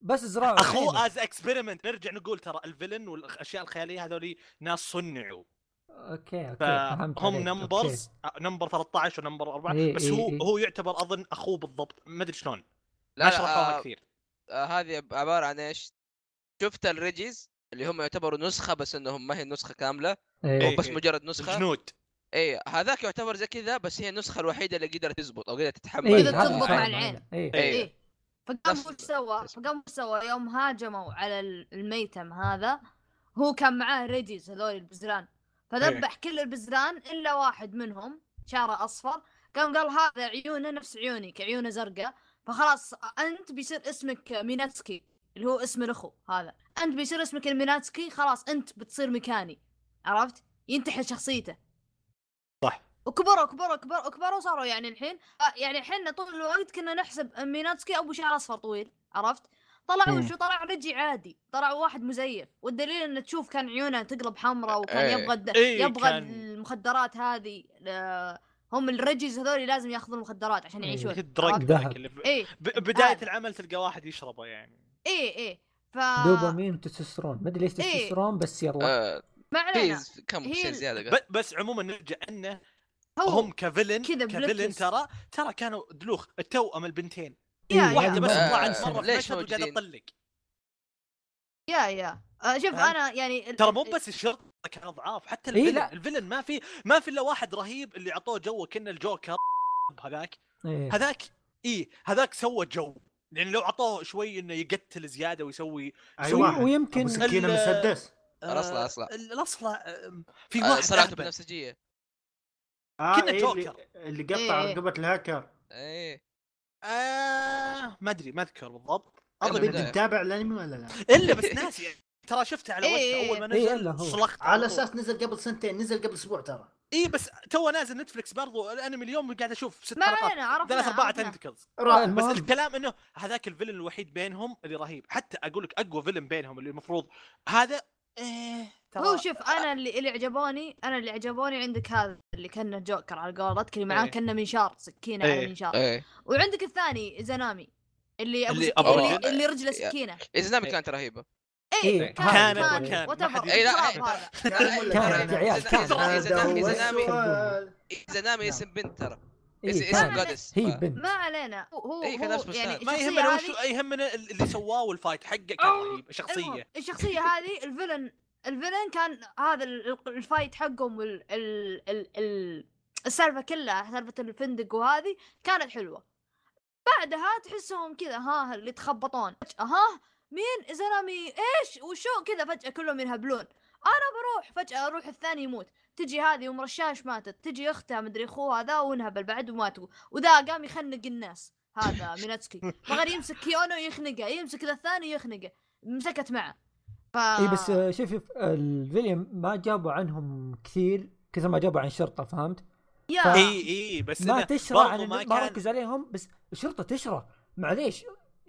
بس زراعه أخوه از اكسبيرمنت نرجع نقول ترى ال villain والأشياء الخيالية هذول ناس صنعوا. okay okay فهمت فهم عليك. numbers number 13 و number 4 إيه، بس إيه، هو إيه. هو يعتبر أظن أخوه بالضبط. ما أدري شلون. لا ما لا شرحوها آه كثير. آه هذه عبارة عن إيش؟ شفت ال Reggies اللي هم يعتبروا نسخة بس إنهم ما هي نسخة كاملة. إيه. إيه. بس مجرد نسخة. الجنود اي هذاك يعتبر زي كذا بس هي النسخة الوحيدة اللي قدرت تزبط أو قدرت تتحمل إيه، قدرت هذا تضبط فاهم مع. العين. إيه. إيه. إيه فقام وش سوى؟ فقام وش سوى؟ يوم هاجموا على ال- الميتم هذا هو كان معاه Reggies هذول البزران فذبح كل البزران إلا واحد منهم شعره أصفر قام قال هذا عيونه نفس عيوني كعيونه زرقاء فخلاص أنت بيصير اسمك ميناتسكي اللي هو اسم الأخو هذا أنت بيصير اسمك الميناتسكي خلاص أنت بتصير مكاني عرفت؟ ينتحل شخصيته. وكبروا كبروا كبروا كبروا صاروا يعني الحين آه، يعني إحنا طول الوقت كنا نحسب ميناتسكي أبو شعر أصفر طويل عرفت؟ طلع. وشو طلع رجي عادي طلع واحد مزيف والدليل انه تشوف كان عيونه تقلب حمراء وكان إيه. يبغى الد... إيه، يبغى كان- المخدرات هذه آه، هم الرجز هذول لازم ياخذون المخدرات عشان إيه. يعيشون الدرج إيه بداية هذا. العمل تلقى واحد يشربه يعني إيه إيه ف دوبامين وتستوستيرون ما أدري ليش إيه. تستوستيرون بس يلا آه ما علينا كم هي شيء زيادة بس عموما نرجع إنه هم كفيلن كفيلن. ترى ترى كانوا دلوخ التوأم البنتين يا إيه، واحدة يا بس آه، طلعت مرة في مشهد وقاعده؟ تطلق يا يا آه، شوف؟ أنا يعني ترى مو بس الشرطة كانوا ضعاف حتى إيه، الفيلن لا. الفيلن ما في ما في إلا واحد رهيب اللي عطوه جو كنا الجوكر هذاك إيه. هذاك اي هذاك سوى جو لأن لو عطوه شوي إنه يقتل زيادة ويسوي واحد ويمكن سكينة مسدس. آه، الأصلع آه، في آه واحد صراحة. بنفسجية آه كنا إيه جوكر. اللي, اللي قطع إيه. رقبه الهاكر إيه آه ما أدري ما أذكر بالضبط اظن انت. متابع الأنمي ولا لا؟ إلا بس ناسي يعني. ترى شفته على إيه، وقته أول ما إيه، نزل هو. صلخت على. أساس نزل قبل سنتين نزل قبل أسبوع ترى اي بس تو نازل نتفلكس برضو الأنمي اليوم قاعد أشوف ست ما حلقات ثلاث عرفنا. tentacles آه، بس. الكلام إنه هذاك ال villain الوحيد بينهم اللي رهيب حتى أقول لك أقوى villain بينهم اللي المفروض هذا إيه ترى هو شوف أنا اللي اللي عجبوني أنا اللي عجبوني عندك هذا اللي كانه جوكر على قولتك اللي معاه إيه. كانه منشار سكينة إيه. على منشار إيه وعندك الثاني زنامي اللي أبو اللي. أبو اللي, رجل. اللي رجله سكينة إزنامي كانت رهيبة إيه إيه، كانت كان إيه، لا، إيه. هذا كان؟ يا عيال كان إيزا- هذا إيزا- هو إيزانامي- السؤال زنامي اسم بنت ترى إيه، اسم goddess هي بنت ما علينا هو إيه، يعني. ما يهمنا وش يهمنا اللي سواه وال fight حقه كان. رهيب الشخصية هذه ال villain ال villain كان هذا ال- ال fight حقهم وال ال ال ال السالفة كلها سالفة الفندق وهذه كانت حلوة. بعدها تحسهم كذا ها اللي يتخبطون. فجأة ها مين؟ زنامي إيش؟ وشو؟ كذا فجأة كلهم ينهبلون. أنا بروح. فجأة أروح الثاني يموت. تجي هذه ام رشاش ماتت. تجي أختها مدري أخوها ذا وانهبل بعد وماتوا. وذا قام يخنق الناس. هذا ميناتسكي بغير يمسك كيونو يخنقه يمسك ذا الثاني يخنقه. مسكت معه. ف اي بس آه، شوف شوف ال villain ما جابوا عنهم كثير كثر ما جابوا عن الشرطة فهمت؟ يا اي اي بس ما ترى عن ما ما كان ركز عليهم بس الشرطة ترى معليش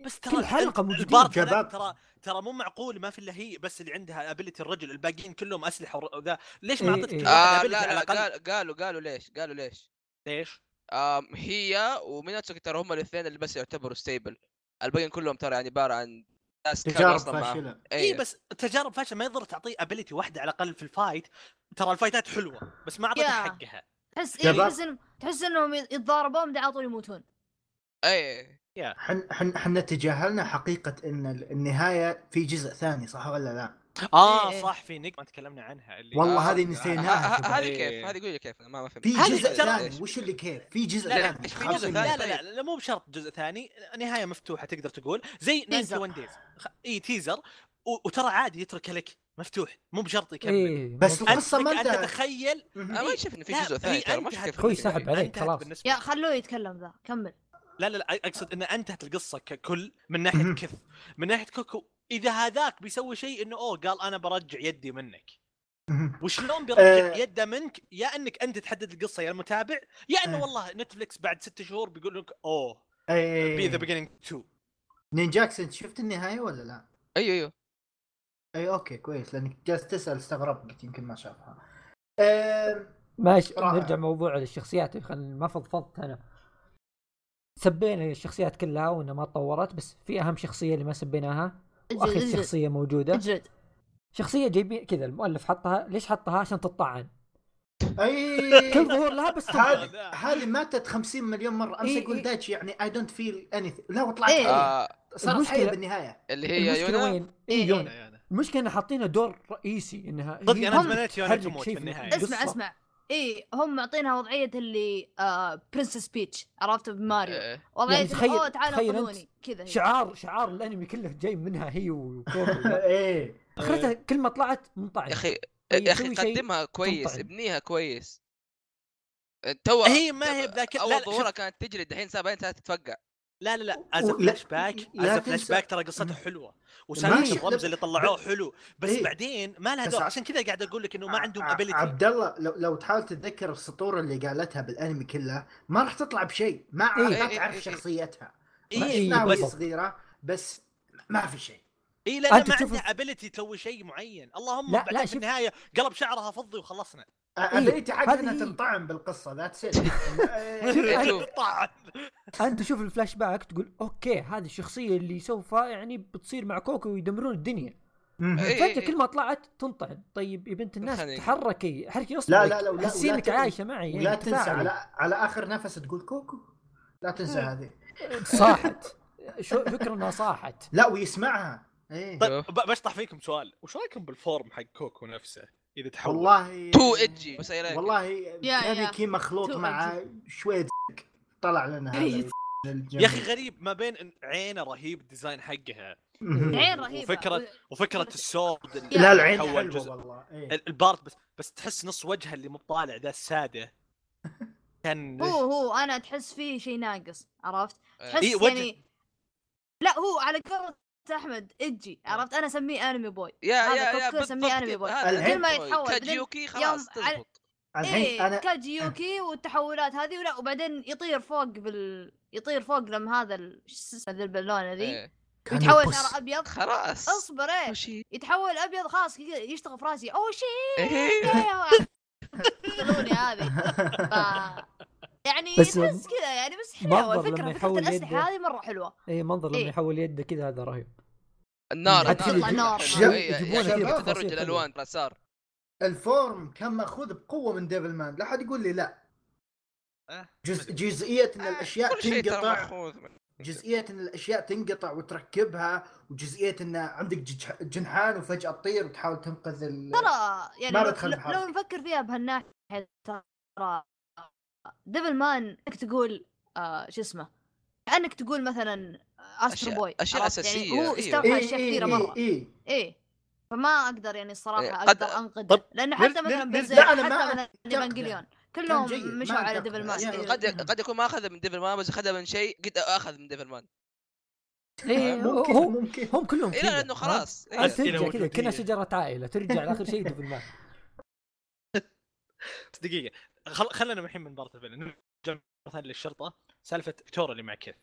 بس كل ترى حلقة ال- موجودين. ترى ترى مو معقول ما في إلا هي بس اللي عندها ability الرجل الباقيين كلهم أسلحة ور- وذا ليش ما إيه، اعطيتك إيه. كل واحد آه ability لا على لا قالوا قالوا ليش قالوا ليش ليش؟ آم هي وميناتسوكي ترى هم الاثنين اللي بس يعتبروا stable الباقيين كلهم ترى يعني عبارة عن ناس تجارب. فاشلة اي إيه بس التجارب فاشلة ما يضر تعطيه ability واحدة على الأقل في ال fight ترى الفايتات حلوة بس ما اعطيتها يا. حقها تحس إيه. تحس انهم تحس إنهم يتضاربون بعدين على طول يموتون إيه حن حن حنا تجاهلنا حقيقة إن ال- النهاية في جزء ثاني صح ولا لا؟ آه إيه. صح في نجمه تكلمنا عنها اللي والله آه، هذه ه- نسيناها ه- شباب. هذه إيه. كيف هذه قولي كيف أنا ما ما فهمت في جزء ثاني وش اللي كيف؟ في جزء لا لا ثاني في جزء ثاني؟ لا لا لا, لا مو بشرط جزء ثاني نهاية مفتوحة تقدر تقول زي تيزر. 91 دايز إي teaser و- وترى عادي يتركها لك مفتوح مو بشرط يكمل إيه بس القصة ما أنت. تخيل. أنا ما إنه في لا، جزء ثاني ترى ما شفت الجزء سحب. عليك خلاص. يا. خلوه يتكلم ذا كمل لا لا لا أقصد إن أنتهت القصة ككل من ناحية. كث من ناحية كوكو إذا هذاك بيسوي شيء إنه أوه قال أنا برجع يدي منك. وشلون بيرجع آه. يده منك يا إنك أنت تحدد القصة يا المتابع يا إنه آه. والله نتفلكس بعد ست شهور بيقول لك أوه B: The Beginning 2 نينجاكس انت شفت النهاية ولا لا؟ أيوه أيوه إي okay كويس لأنك جالس تسأل استغربت قلت يمكن ما شافها. آم، ماشي. نرجع موضوع الشخصيات خلينا ما فضفضت أنا سبينا الشخصيات كلها وإنها ما تطورت بس في أهم شخصية اللي ما سبيناها واخر شخصيه موجودة. اجلد شخصية جايبين كذا المؤلف حطها. ليش حطها؟ عشان تطعن. أي. كل ظهور لها بس هذه هذه ماتت 50 مليون مرة. أمس إي. دايتشي يعني I don't feel اني لا وطلعت إيه. حية. آه صارت حيه المشكلة- بالنهاية. اللي هي يونا؟ وين؟ إيه، إي. يونا. المشكلة إن حاطينها دور رئيسي انها صدق أنا تمنيت يونا تموت في النهاية. اسمع اسمع. إي هم معطينها وضعية اللي آه Princess Peach عرفت؟ بماريو. آه، وضعية يعني تخيل- أوه تعالوا خذوني. كذا. شعار شعار الأنمي كله جاي منها هي وكوكو إيه. أخرتها كل ما طلعت منطعن يا أخي طيب يا أخي قدمها كويس. ابنيها كويس. تو هي ما هي بذاك أول ظهورها كانت تجلد الحين سابين تتفقع لا لا لا as flashback لا as flashback ترى قصته حلوة. وسالفة الرمز اللي طلعوه حلو بس إيه. بعدين ما لها بس دور عشان كذا قاعد أقول لك إنه ما عندهم ability عبد الله لو, لو تحاول تتذكر السطور اللي قالتها بالأنمي كله ما راح تطلع بشيء ما إيه. ما إيه، إيه، تعرف إيه. شخصيتها إيه، إيه، بالضبط. صغيرة بس ما في شيء اي لأن أنت ما عندها ability تسوي شيء معين اللهم لا، لا، بعدين في. النهاية قلب شعرها فضي وخلصنا ابيلتي حق انها. تنطعم بالقصة ذاتس إيه، ات شوف. طعن. أنت تشوف الفلاش باك تقول أوكي هذه الشخصية اللي سوف يعني بتصير مع كوكو ويدمرون الدنيا. إيه، فجاه إيه. كل ما طلعت تنطعن طيب يا بنت الناس تحركي حركي لا اصبعك لا لا حسي ولا انك ت- عايشه معي يعني تنسى. تفاعلي. على على آخر نفس تقول كوكو؟ لا تنسى إيه. هذه. صاحت. شو فكرة إنها صاحت. لا ويسمعها. إيه. طيب ب- بشطح فيكم سؤال. وش رأيكم بال form حق كوكو نفسه؟ إذا تحول والله تو أي والله يا- كان مخلوط مع شوية. طلع لنا هذا إيه. يا أخي غريب ما بين عينه رهيب ال design حقها. عين رهيبة وفكرة- وفكرة ال sword لا العين حلوة. والله إيه. ال- ال part بس بس تحس نص وجهه اللي مو طالع ذا السادة كان هو هو أنا تحس فيه شيء ناقص عرفت؟ تحس إيه، يعني لا هو على قولة أحمد إجي عرفت أنا أسميه انمي بوي يا هذا يا يا كوكو سميه بالضبط أنمي كذا. بوي. كل ما بوي. يتحول كاجيوكي خلاص تزبط الحين إيه أنا كاجيوكي والتحولات هذه ولا وبعدين يطير فوق بال يطير فوق لما هذا ال- شو اسمه ذي البالونة ذي إيه. يتحول. شعر أبيض خلاص اصبر إيه وشي يتحول أبيض خلاص يشتغل في راسي اول شيء إيه. هذه. يعني بس تحس كذا يعني بس منظر حلوة لما الفكرة فكره الأسلحة. هذه مرة حلوة اي منظر لما إيه. يحول يده كذا هذا رهيب النار النار يطلع نار. حلوة. شب- إيه، يعني كذا تدرج الألوان ترى صار ال form كان مأخوذ بقوة من Devil man لا حد يقول لي لا آه. جز... جزئية إن الأشياء شيء ترى تنقطع جزئية إن الأشياء تنقطع وتركبها وجزئية إن عندك جنحان وفجأة تطير وتحاول تنقذ ال... ترى يعني ما لو. لو نفكر فيها بهالناحية ترى Devilman إنك تقول آه شو اسمه كأنك تقول مثلا Astro أشياء- Boy عرفت؟ يعني أساسية، هو أيوه. استوحى إيه اشياء إيه كثيرة إيه مرة إيه. إيه فما أقدر يعني إيه، الصراحه قد- أقدر انقذ طب لأنه حتى مثلا أنا حتى مثلا. Evangelion كلهم مشوا على. Devilman يعني إيه. قد قد يكون ما أخذ من Devilman بس اخذها من شيء قد أخذ من Devilman إيه ممكن هو ممكن هم كلهم إيه، كذا لا لأنه خلاص عاد إيه. ترجع كذا. كنا شجرة عائله ترجع لآخر شيء ديفل مان بس دقيقة خل... خلينا الحين من بارت الفيلم نرجع مرة ثانية للشرطة. سالفة فيكتورا اللي مع كيث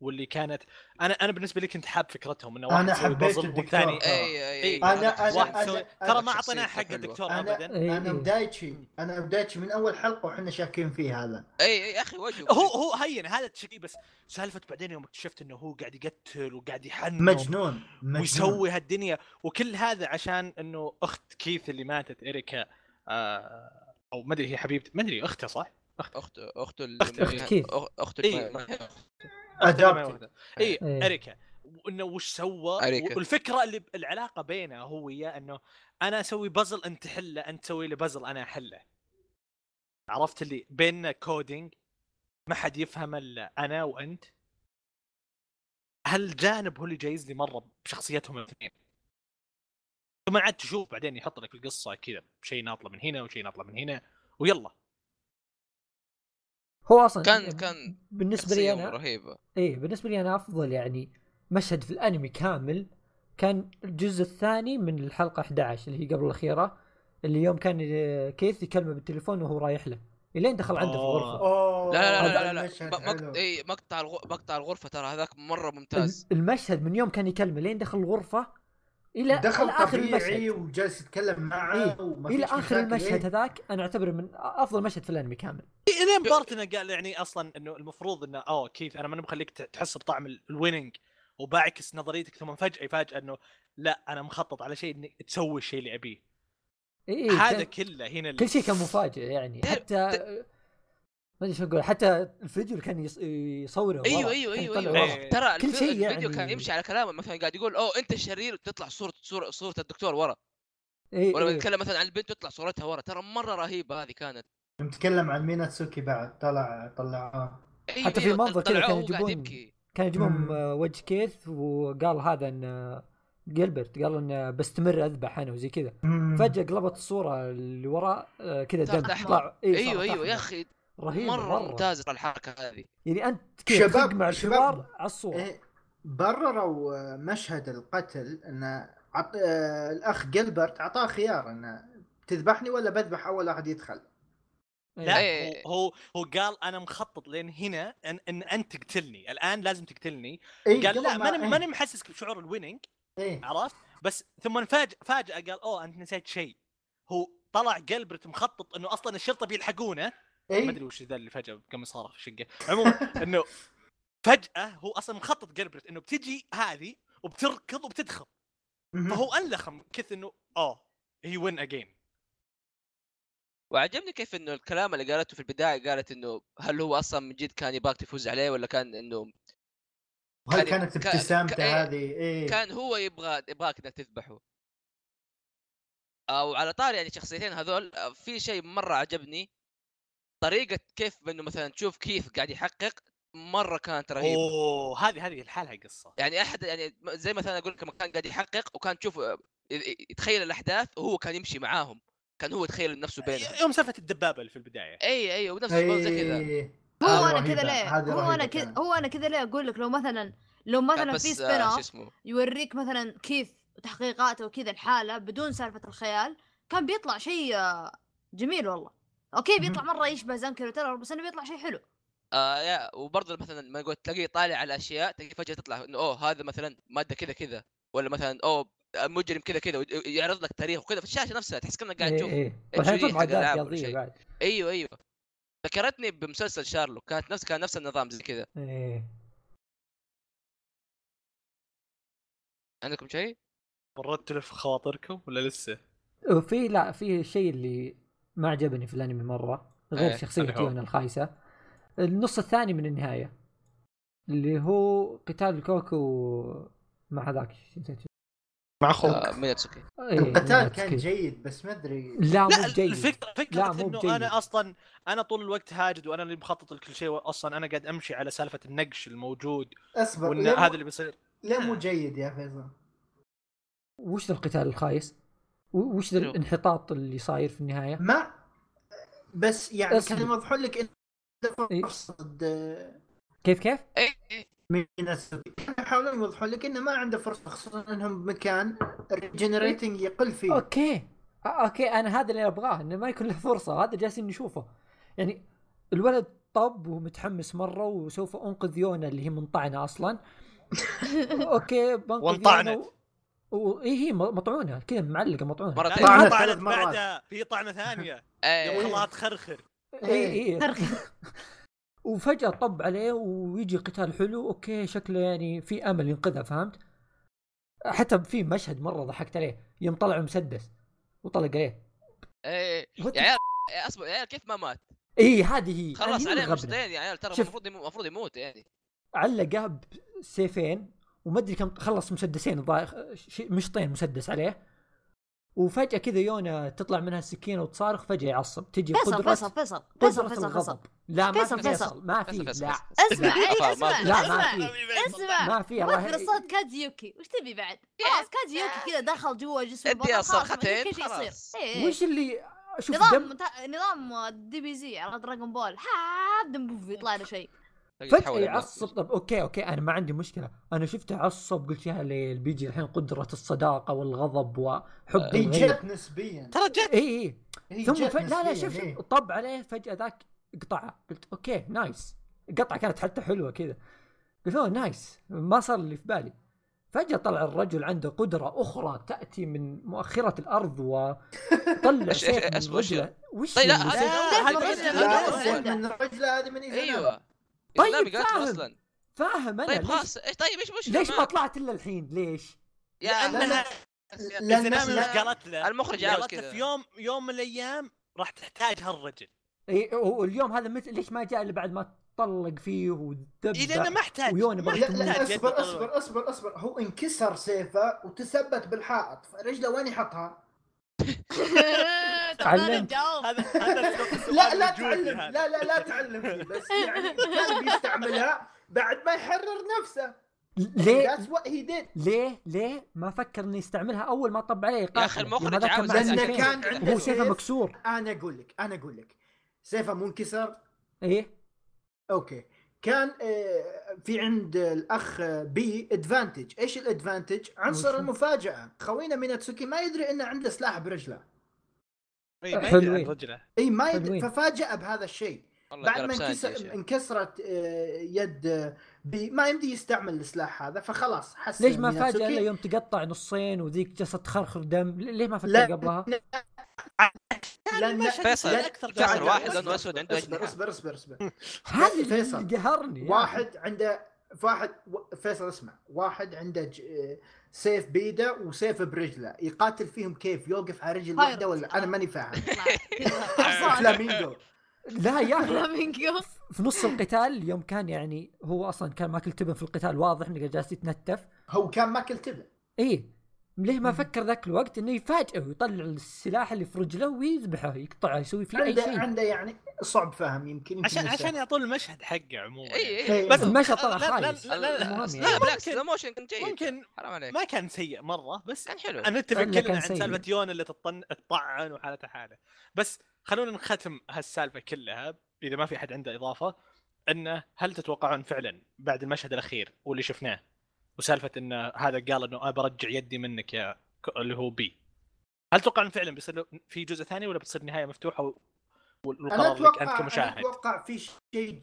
واللي كانت أنا أنا بالنسبة لي كنت حاب فكرتهم إنه واحد أنا يسوي حبيت بازل الدكتور. والثاني اي اي أنا- أنا- يسوي أنا ترى ما اعطيناه حق. الدكتور أنا ابدا. أنا. بدايتشي أنا بدايتشي من أول حلقة وحنا شاكين فيه هذا. اي أي أخي وجهه هو هو هين هذا الشيء بس سالفة بعدين يوم اكتشفت إنه هو قاعد يقتل وقاعد يحنم مجنون. مجنون. ويسوي هالدنيا. وكل هذا عشان إنه أخت كيث اللي ماتت اريكا آه أو ما أدري هي حبيبتي ما أدري اخته صح؟ اخته اخته كيث. اخته إيه. ما- ما- adopted. اي إيه. أريكا وإنه وش سوى أريكا. والفكرة اللي العلاقة بينه هو وياه إنه أنا أسوي بازل أنت تحله أنت تسوي لي بازل أنا احله عرفت اللي بيننا coding ما حد يفهم إلا أنا وأنت هالجانب هو اللي جايز لي مرة بشخصيتهم الاثنين ثم عاد تشوف بعدين يحط لك القصة كذا شيء ناطلة من هنا وشيء ناطلة من هنا ويلا هو أصلا كان كان بالنسبة لي أنا رهيبة إيه بالنسبة لي أنا أفضل يعني مشهد في الأنمي كامل كان الجزء الثاني من الحلقة 11 اللي هي قبل الأخيرة اللي يوم كان آه، كيث يكلمه بالتليفون وهو رايح له إلين دخل عنده في أوه. الغرفه أوه لا لا لا هذا لا لا, المشهد لا. إي مقطع. مقطع الغرفة ترى هذاك مرة ممتاز المشهد من يوم كان يكلمه لين دخل الغرفة إلى دخل إلى آخر طبيعي المشهد وجالس يتكلم معه إيه. إلى آخر. المشهد إيه. هذاك أنا أعتبره من أفضل مشهد في الأنمي كامل إلين بارتنا قال يعني أصلا إنه المفروض إنه أوه كيف أنا ماني بخليك تحس بطعم ال- الويننج وبعكس نظريتك ثم فجأة يفاجئ إنه لا أنا مخطط على شيء انك تسوي الشيء اللي أبيه إيه هذا كله هنا كل شيء كان مفاجئ يعني ت- حتى ما أدري شو أقول حتى الفيديو اللي كان يص- يصوره أيوه ورا، أيوه أيوه أيوه ورا. إيه. ترى كل شيء الفيديو يعني- كان يمشي على كلامه مثلا قاعد يقول أوه أنت الشرير وتطلع صورة صورة صورة الدكتور ورا إيه ولما إيه. يتكلم مثلا عن البنت تطلع صورتها ورا ترى مرة رهيبة هذه كانت نتكلم عن ميناتسوكي بعد طلع طلع أيوة حتى في أيوة، منظر كذا كانوا يجيبون- يبكي كان يجيبون وجه كيث وقال هذا إن جيلبرت قال انه بستمر أذبح أنا وزي كذا. فجأة قلبت الصورة اللي وراء آه، كذا دم. طلع إيه أيوه أيوه يا. أخي رهيب مرة, ممتازة الحركة هذه يعني أنت كذا شباب- مع شباب. الحوار على الصورة إيه برروا مشهد القتل إن عط... آه، الأخ جilbert أعطاه خيار انه تذبحني ولا بذبح أول واحد يدخل لا إيه. هو هو قال أنا مخطط لين هنا ان, إن أنت تقتلني الآن لازم تقتلني إيه قال لا ما- ماني إيه. ماني محسسك بشعور الويننج إيه. عرفت بس ثم فاجأ فاجأة قال أوه أنت نسيت شيء هو طلع قلبرت مخطط إنه أصلا الشرطة بيلحقونه ما إيه. أدري وش ذا اللي فجأة قام صار في الشقه عموما إنه فجأة هو أصلا مخطط قلبرت إنه بتجي هذه وبتركض وبتدخل. فهو انلخم كث إنه اوه هي وين اجين وعجبني كيف إنه الكلام اللي قالته في البداية قالت إنه هل هو أصلا من جد كان يبغاك تفوز عليه ولا كان إنه وهل كان- كانت كان- ابتسامته كان- هذه؟ إيه. كان هو يبغى يبغاك إنك تذبحه. أو على طاري يعني الشخصيتين هذول في شيء مرة عجبني طريقة كيف انه مثلا تشوف كيف قاعد يحقق مرة كانت رهيبة. أوه هذه هذه لحالها قصة. يعني أحد يعني زي مثلا أقول لك لما كان قاعد يحقق وكان تشوف آه، يتخيل الأحداث وهو كان يمشي معاهم. كان هو يتخيل نفسه بينهم. يوم سالفة الدبابة اللي في البداية. أي أي ونفس الشيء زي كذا. هو أنا كذا ليه هو أنا كذا. هو أنا كذا ليه أقول لك لو مثلا لو مثلا في آه، spin-off يوريك مثلا كيف تحقيقاته وكذا الحالة بدون سالفة الخيال كان بيطلع شيء آه، جميل والله. okay بيطلع مرة يشبه Zankyou no Terror بس انه بيطلع شيء حلو. آه يا وبرضه مثلا ما يقول تلاقيه طالع على أشياء تلاقيه فجأة تطلع إنه أوه هذا مثلا مادة كذا كذا. ولا مثلا أوه مجرم كذا كذا يعرض لك تاريخ وكذا. في الشاشة نفسها تحس كأنك قاعد إيه تشوف إيه. شيء. بعد. أيوه أيوه. ذكرتني بمسلسل شارلوك كانت نفس كان نفس النظام زي كذا. إيه. عندكم شيء؟ مرات تلف خواطركم ولا لسه؟ وفي لا في الشيء اللي ما عجبني في الانمي مرة غير إيه، شخصية؟ تيون الخايسة النص الثاني من النهاية اللي هو قتال الكوكو مع هذاك شو نسيت شو- مع آه ميناتسوكي إيه، القتال. كان جيد بس ما أدري لا لا مو جيد الفكرة فكرة لا، مو إنه. أنا أصلا أنا طول الوقت هاجد وأنا اللي مخطط لكل شيء أصلا أنا قاعد أمشي على سالفة النقش الموجود أصبر وإن هذا اللي بيصير ليه مو جيد يا فيصل وش القتال الخايس؟ وش ذا؟ الانحطاط اللي صاير في النهاية؟ ما بس يعني. كان يوضحون لك انه إيه. فرصه آه، كيف كيف؟ ميناتسوكي كانوا يحاولون يوضحون لك إنه ما عنده فرصة خصوصا إنهم بمكان ال regenerating يقل فيه okay okay أنا هذا اللي أبغاه إنه ما يكون له فرصة هذا جالسين نشوفه يعني الولد طب ومتحمس مرة وسوف أنقذ يونا اللي هي منطعنة أصلا okay بنقذ وانطعنت. يونا و... و... إيه هي مطعونة كذا معلقة مطعونة ثانية. طعنت ثلاث مرات. بعدها في طعنة ثانية يوم اي خلاها تخرخر اي اي ترخي. وفجأة طب عليه ويجي قتال حلو okay شكله يعني في أمل ينقذها فهمت؟ حتى في مشهد مرة ضحكت عليه يوم طلع مسدس وطلق عليه اي What the يا عيال يا أصبر يا عيال كيف ما مات؟ اي هذه هي خلاص عليه. مشتين يا عيال ترى. المفروض المفروض يموت يعني علقه بسيفين وما أدري كم خلص مسدسين الظاهر مشطين مسدس عليه وفجأة كذا يونا تطلع منها السكينة وتصارخ فجأة يعصب تجي فيصل قدرة فيصل فيصل فيصل قدرة فيصل لا ما في فيصل. فيصل ما في فيصل، لا. اسمع اسمع. لا، ما اسمع في. اسمع ما في الله مثل صوت كاجيوكي وش تبي بعد؟ خلاص كاجيوكي كذا دخل جوا جسم اديها صرختين، خلاص. إيه. وش اللي شوف نظام دم نظام دي بي زي على دراجون بول حاب دم بوف يطلع له شيء فجأة يعصب. طب أوكي أوكي أنا ما عندي مشكلة. أنا شفته عصب قلت يا ليل بيجي الحين قدرة الصداقة والغضب وحب هي الغير. جت نسبيا. ترى جت. إي إي. هي ثم ف... لا لا شوف إيه. شوف طب عليه فجأة ذاك قطعها قلت okay nice. القطعه كانت حتى حلوة كذا. قلت أوه nice. ما صار اللي في بالي. فجأة طلع الرجل عنده قدرة أخرى تأتي من مؤخرة الأرض وطلع سيف إيش- من رجله وش طيب لا، هذا- من رجله هذه من أيوه. طيب، إيزانامي قالت فاهم. أصلا فاهم أنا طيب ليش خلاص إيش طيب إيش مشكلة ليش ما؟ طلعت إلا الحين ليش؟ يا لأنها لأن- زنامي لا- وش قالت له؟ المخرج قالت له. في يوم يوم من الأيام راح تحتاج هالرجل إي واليوم هذا مت... ليش ما جاء إلا بعد ما طلق فيه ودب إي لأنه ما احتاج ويونا ما بغى لا يحتاج لا يحتاج أصبر أصبر أصبر أصبر هو انكسر سيفه وتثبت بالحائط فرجله وين يحطها؟ جاوب هذا لا لا تعلم. لا لا لا تعلمني بس يعني كان بيستعملها بعد ما يحرر نفسه. ليه؟ That's what he did. ليه؟ ليه؟ ما فكر انه يستعملها أول ما طب عليه يا أخي؟ المخرج عاوز كان عنده وهو سيفه سيف. مكسور. أنا أقول لك أنا أقول لك. سيفه منكسر. إيه؟ okay. كان آه، في عند الأخ بي advantage إيش ال advantage عنصر؟ المفاجأة خوينا ميناتسوكي ما يدري إنه عنده سلاح برجله إي، ما يدري عن حلوين. رجله اي ما يدري. ففاجأ بهذا الشيء والله بعد ما انكسر. انكسرت آه، يد بي ما يمدي يستعمل السلاح هذا فخلاص حس ليش ما فاجأ يوم تقطع نصين وذيك جالسه تخرخر دم ليه ما فكر قبلها؟ لأن فيصل، تعال- فيصل، واحد اصبر- لونه أسود عنده أصبر. أصبر أصبر أصبر. هذا اللي فيصل. قهرني واحد عنده واحد فيصل اسمع. واحد عنده ج- سيف بيده وسيف برجله. يقاتل فيهم كيف؟ يوقف على رجل. واحدة ولا؟ أنا ماني فاهم. فلامينجو. لا يا أخي. فلامينجو. في نص القتال يوم كان يعني هو أصلا كان ماكل تبن في القتال واضح انه جالس يتنتف هو كان ماكل تبن. إيه. ليه ما فكر ذاك الوقت إنه يفاجئه ويطلع السلاح اللي في رجله ويذبحه يقطعه يسوي فيه أي عنده شيء عنده يعني صعب فهم يمكن يمكن عشان يسهل. عشان يعطون المشهد حقه عموما اي. اي إيه. بس المشهد طلع لا- لا- خايس لا- لا- المهم لا يعني. بالعكس ممكن- slow motion كان جيد ممكن حرام عليك ما كان سيء مرة بس كان حلو أنا نتفق إلا كلنا عن. سالفة يون اللي تطن تطعن وحالته حالة بس خلونا نختم هالسالفة كلها إذا ما في أحد عنده إضافة إنه هل تتوقعون فعلا بعد المشهد الأخير واللي شفناه وسالفة انه هذا قال إنه أنا برجع يدي منك يا اللي هو بي هل تتوقعون فعلا بيصير في جزء ثاني ولا بتصير نهاية مفتوحة و... أنا والقرار لك أتوقع انت أنا كمشاهد أتوقع في شيء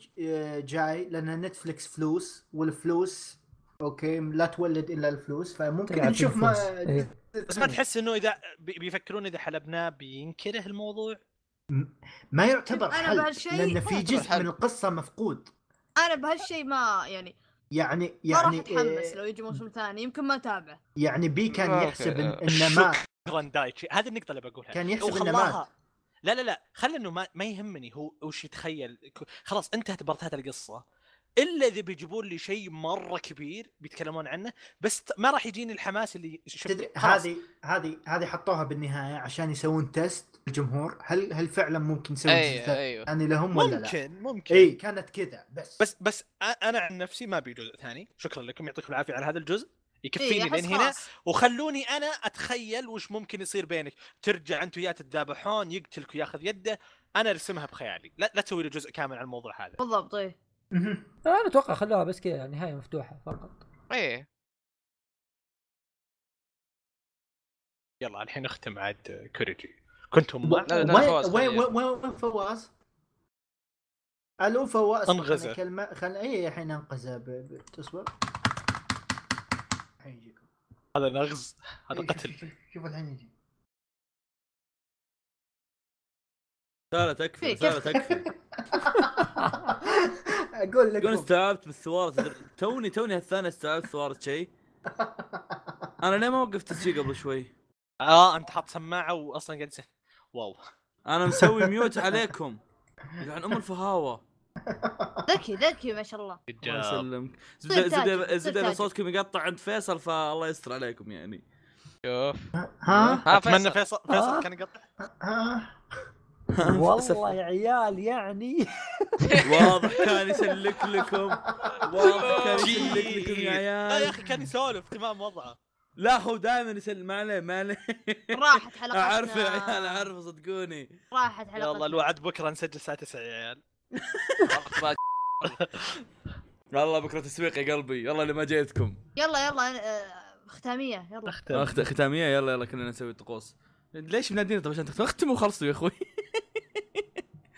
جاي لأن Netflix فلوس والفلوس okay لا تولد إلا الفلوس فممكن نشوف. ما إيه. بس ما تحس إنه إذا بي- بيفكرون إذا حلبناه بينكره الموضوع ما يعتبر حل لأن في جزء. من القصة مفقود أنا بهالشيء ما يعني يعني ما راح يعني اتحمس آه، لو يجي موسم ثاني يمكن ما أتابعه. يعني بي كان. يحسب إن- انه ما شكرا. دايتشي هذه النقطة اللي بقولها. كان يحسب إنه مات. لا لا لا. خلى إنه ما, ما يهمني هو وش يتخيل. خلاص انتهت برتات القصة. إلا إذا بيجيبون لي شيء مرة كبير بيتكلمون عنه بس ما راح يجيني الحماس اللي شفت تدري. هذه هذه هذه حطوها بالنهاية عشان يسوون test الجمهور هل هل فعلا ممكن يسوون اي جزء أيوه. ثاني لهم ولا لا؟ ممكن ممكن. إي كانت كذا بس. بس بس أنا عن نفسي ما أبي جزء ثاني. شكرا لكم يعطيكم العافية على هذا الجزء. يكفيني إيه، لين هنا. وخلوني أنا أتخيل وش ممكن يصير بينك. ترجع أنت وياه تتذابحون يقتلك وياخذ يده. أنا أرسمها بخيالي. لا لا تسوي لي جزء كامل عن الموضوع هذا. بالضبط إيه مهم. أنا أتوقع خلوها بس كذا نهاية مفتوحة فقط. إيه يلا الحين نختم عاد كوريجي. كنتم. لا، وين فواز وين. وين فواز؟ ألو فواز انغزه. خلنا كلمه خل اي الحين انقذه ب... ب... تصبر. الحين يجيكم. هذا نغز هذا إيه، قتل. شوف- الحين يجي. سالة تكفي في سالة تكفي. أقول لك. استوعبت بالثوار توني توني هالثانية استوعبت ثوار شيء. أنا ليه ما وقفت الشيء قبل شوي؟ آه أنت حاط سماعة واصلا قاعد واو. أنا مسوي ميوت عليكم. يعني أم الفهاوة. ذكي ذكي ما شاء الله. الله. يسلمك. زبده زبده اذا. صوتكم يقطع عند فيصل فالله يستر عليكم يعني. شوف. ها؟ أتمنى فيصل فيصل. كان يقطع. ها؟ والله يا عيال يعني. واضح كان يسلك لكم. واضح كان يسلك لكم يا لا يا عيال أخي كان يسولف تمام وضعه. لا هو دائما يسلم ما عليه ما عليه. راحت حلقتنا أعرف يا عيال أعرف صدقوني. راحت حلقتنا. يلا الوعد بكرة نسجل الساعة 9 يا عيال. والله بكرة تسويق يا قلبي. يلا اللي ما جيتكم. يلا يلا آه، ختامية يلا. ختامية يلا يلا كلنا نسوي طقوس. ليش منادينا؟ طيب عشان اختموا وخلصوا يا أخوي.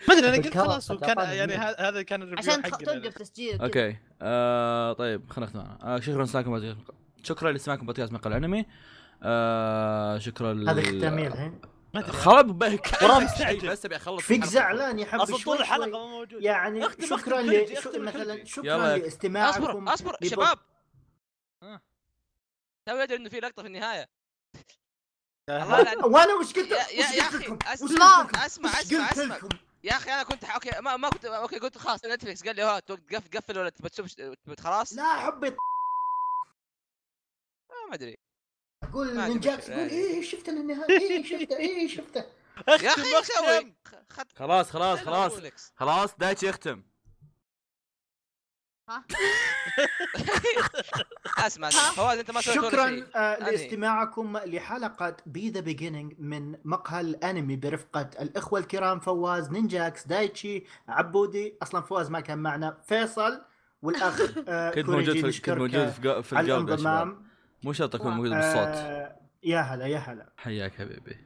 ما أدري أنا قلت خلاص وكان يعني هذا كان ال review عشان توقف تسجيل. okay. آه طيب خلينا نختم آه شكرا لسماعكم شكرا لسماعكم بودكاست مقال انمي آه شكرا ل... هذا ختامية الحين خلاص بك. بس أبي أخلص فيك. زعلان يا حبي أصلا طول الحلقة. ما موجود يعني اختم- شكرا ل مثلا. شكرا. لاستماعكم أصبر أصبر شباب آه. تو يدري إنه في لقطة في النهاية آه، يلعن- وأنا وش قلت يا- لكم؟ أسمع وش أسمع قلت أسمع لكم؟ يا أخي أنا كنت ح- أوكي ما, ما كنت أوكي قلت خلاص نتفلكس قال لي ها توقف قفل ولا تشوف خلاص لا حبي آه، ما أدري. أقول نينجاكس مشكلة، يقول يعني. إيه شفت النهايه إيه شفته إيه شفته. يا أخي خد. خلاص خلاص خلاص. خلاص دايتشي يختم. ها؟ أسمع اسمع فواز أنت ما شكرا. آه. لاستماعكم لحلقة B The Beginning من مقهى الأنمي برفقة الإخوة الكرام فواز نينجاكس دايتشي عبودي. أصلا فواز ما كان معنا فيصل والأخ آه كنت موجود في كنت موجود في ق- مو شرط أكون موجود بالصوت. آه يا هلا يا هلا. حياك حبيبي.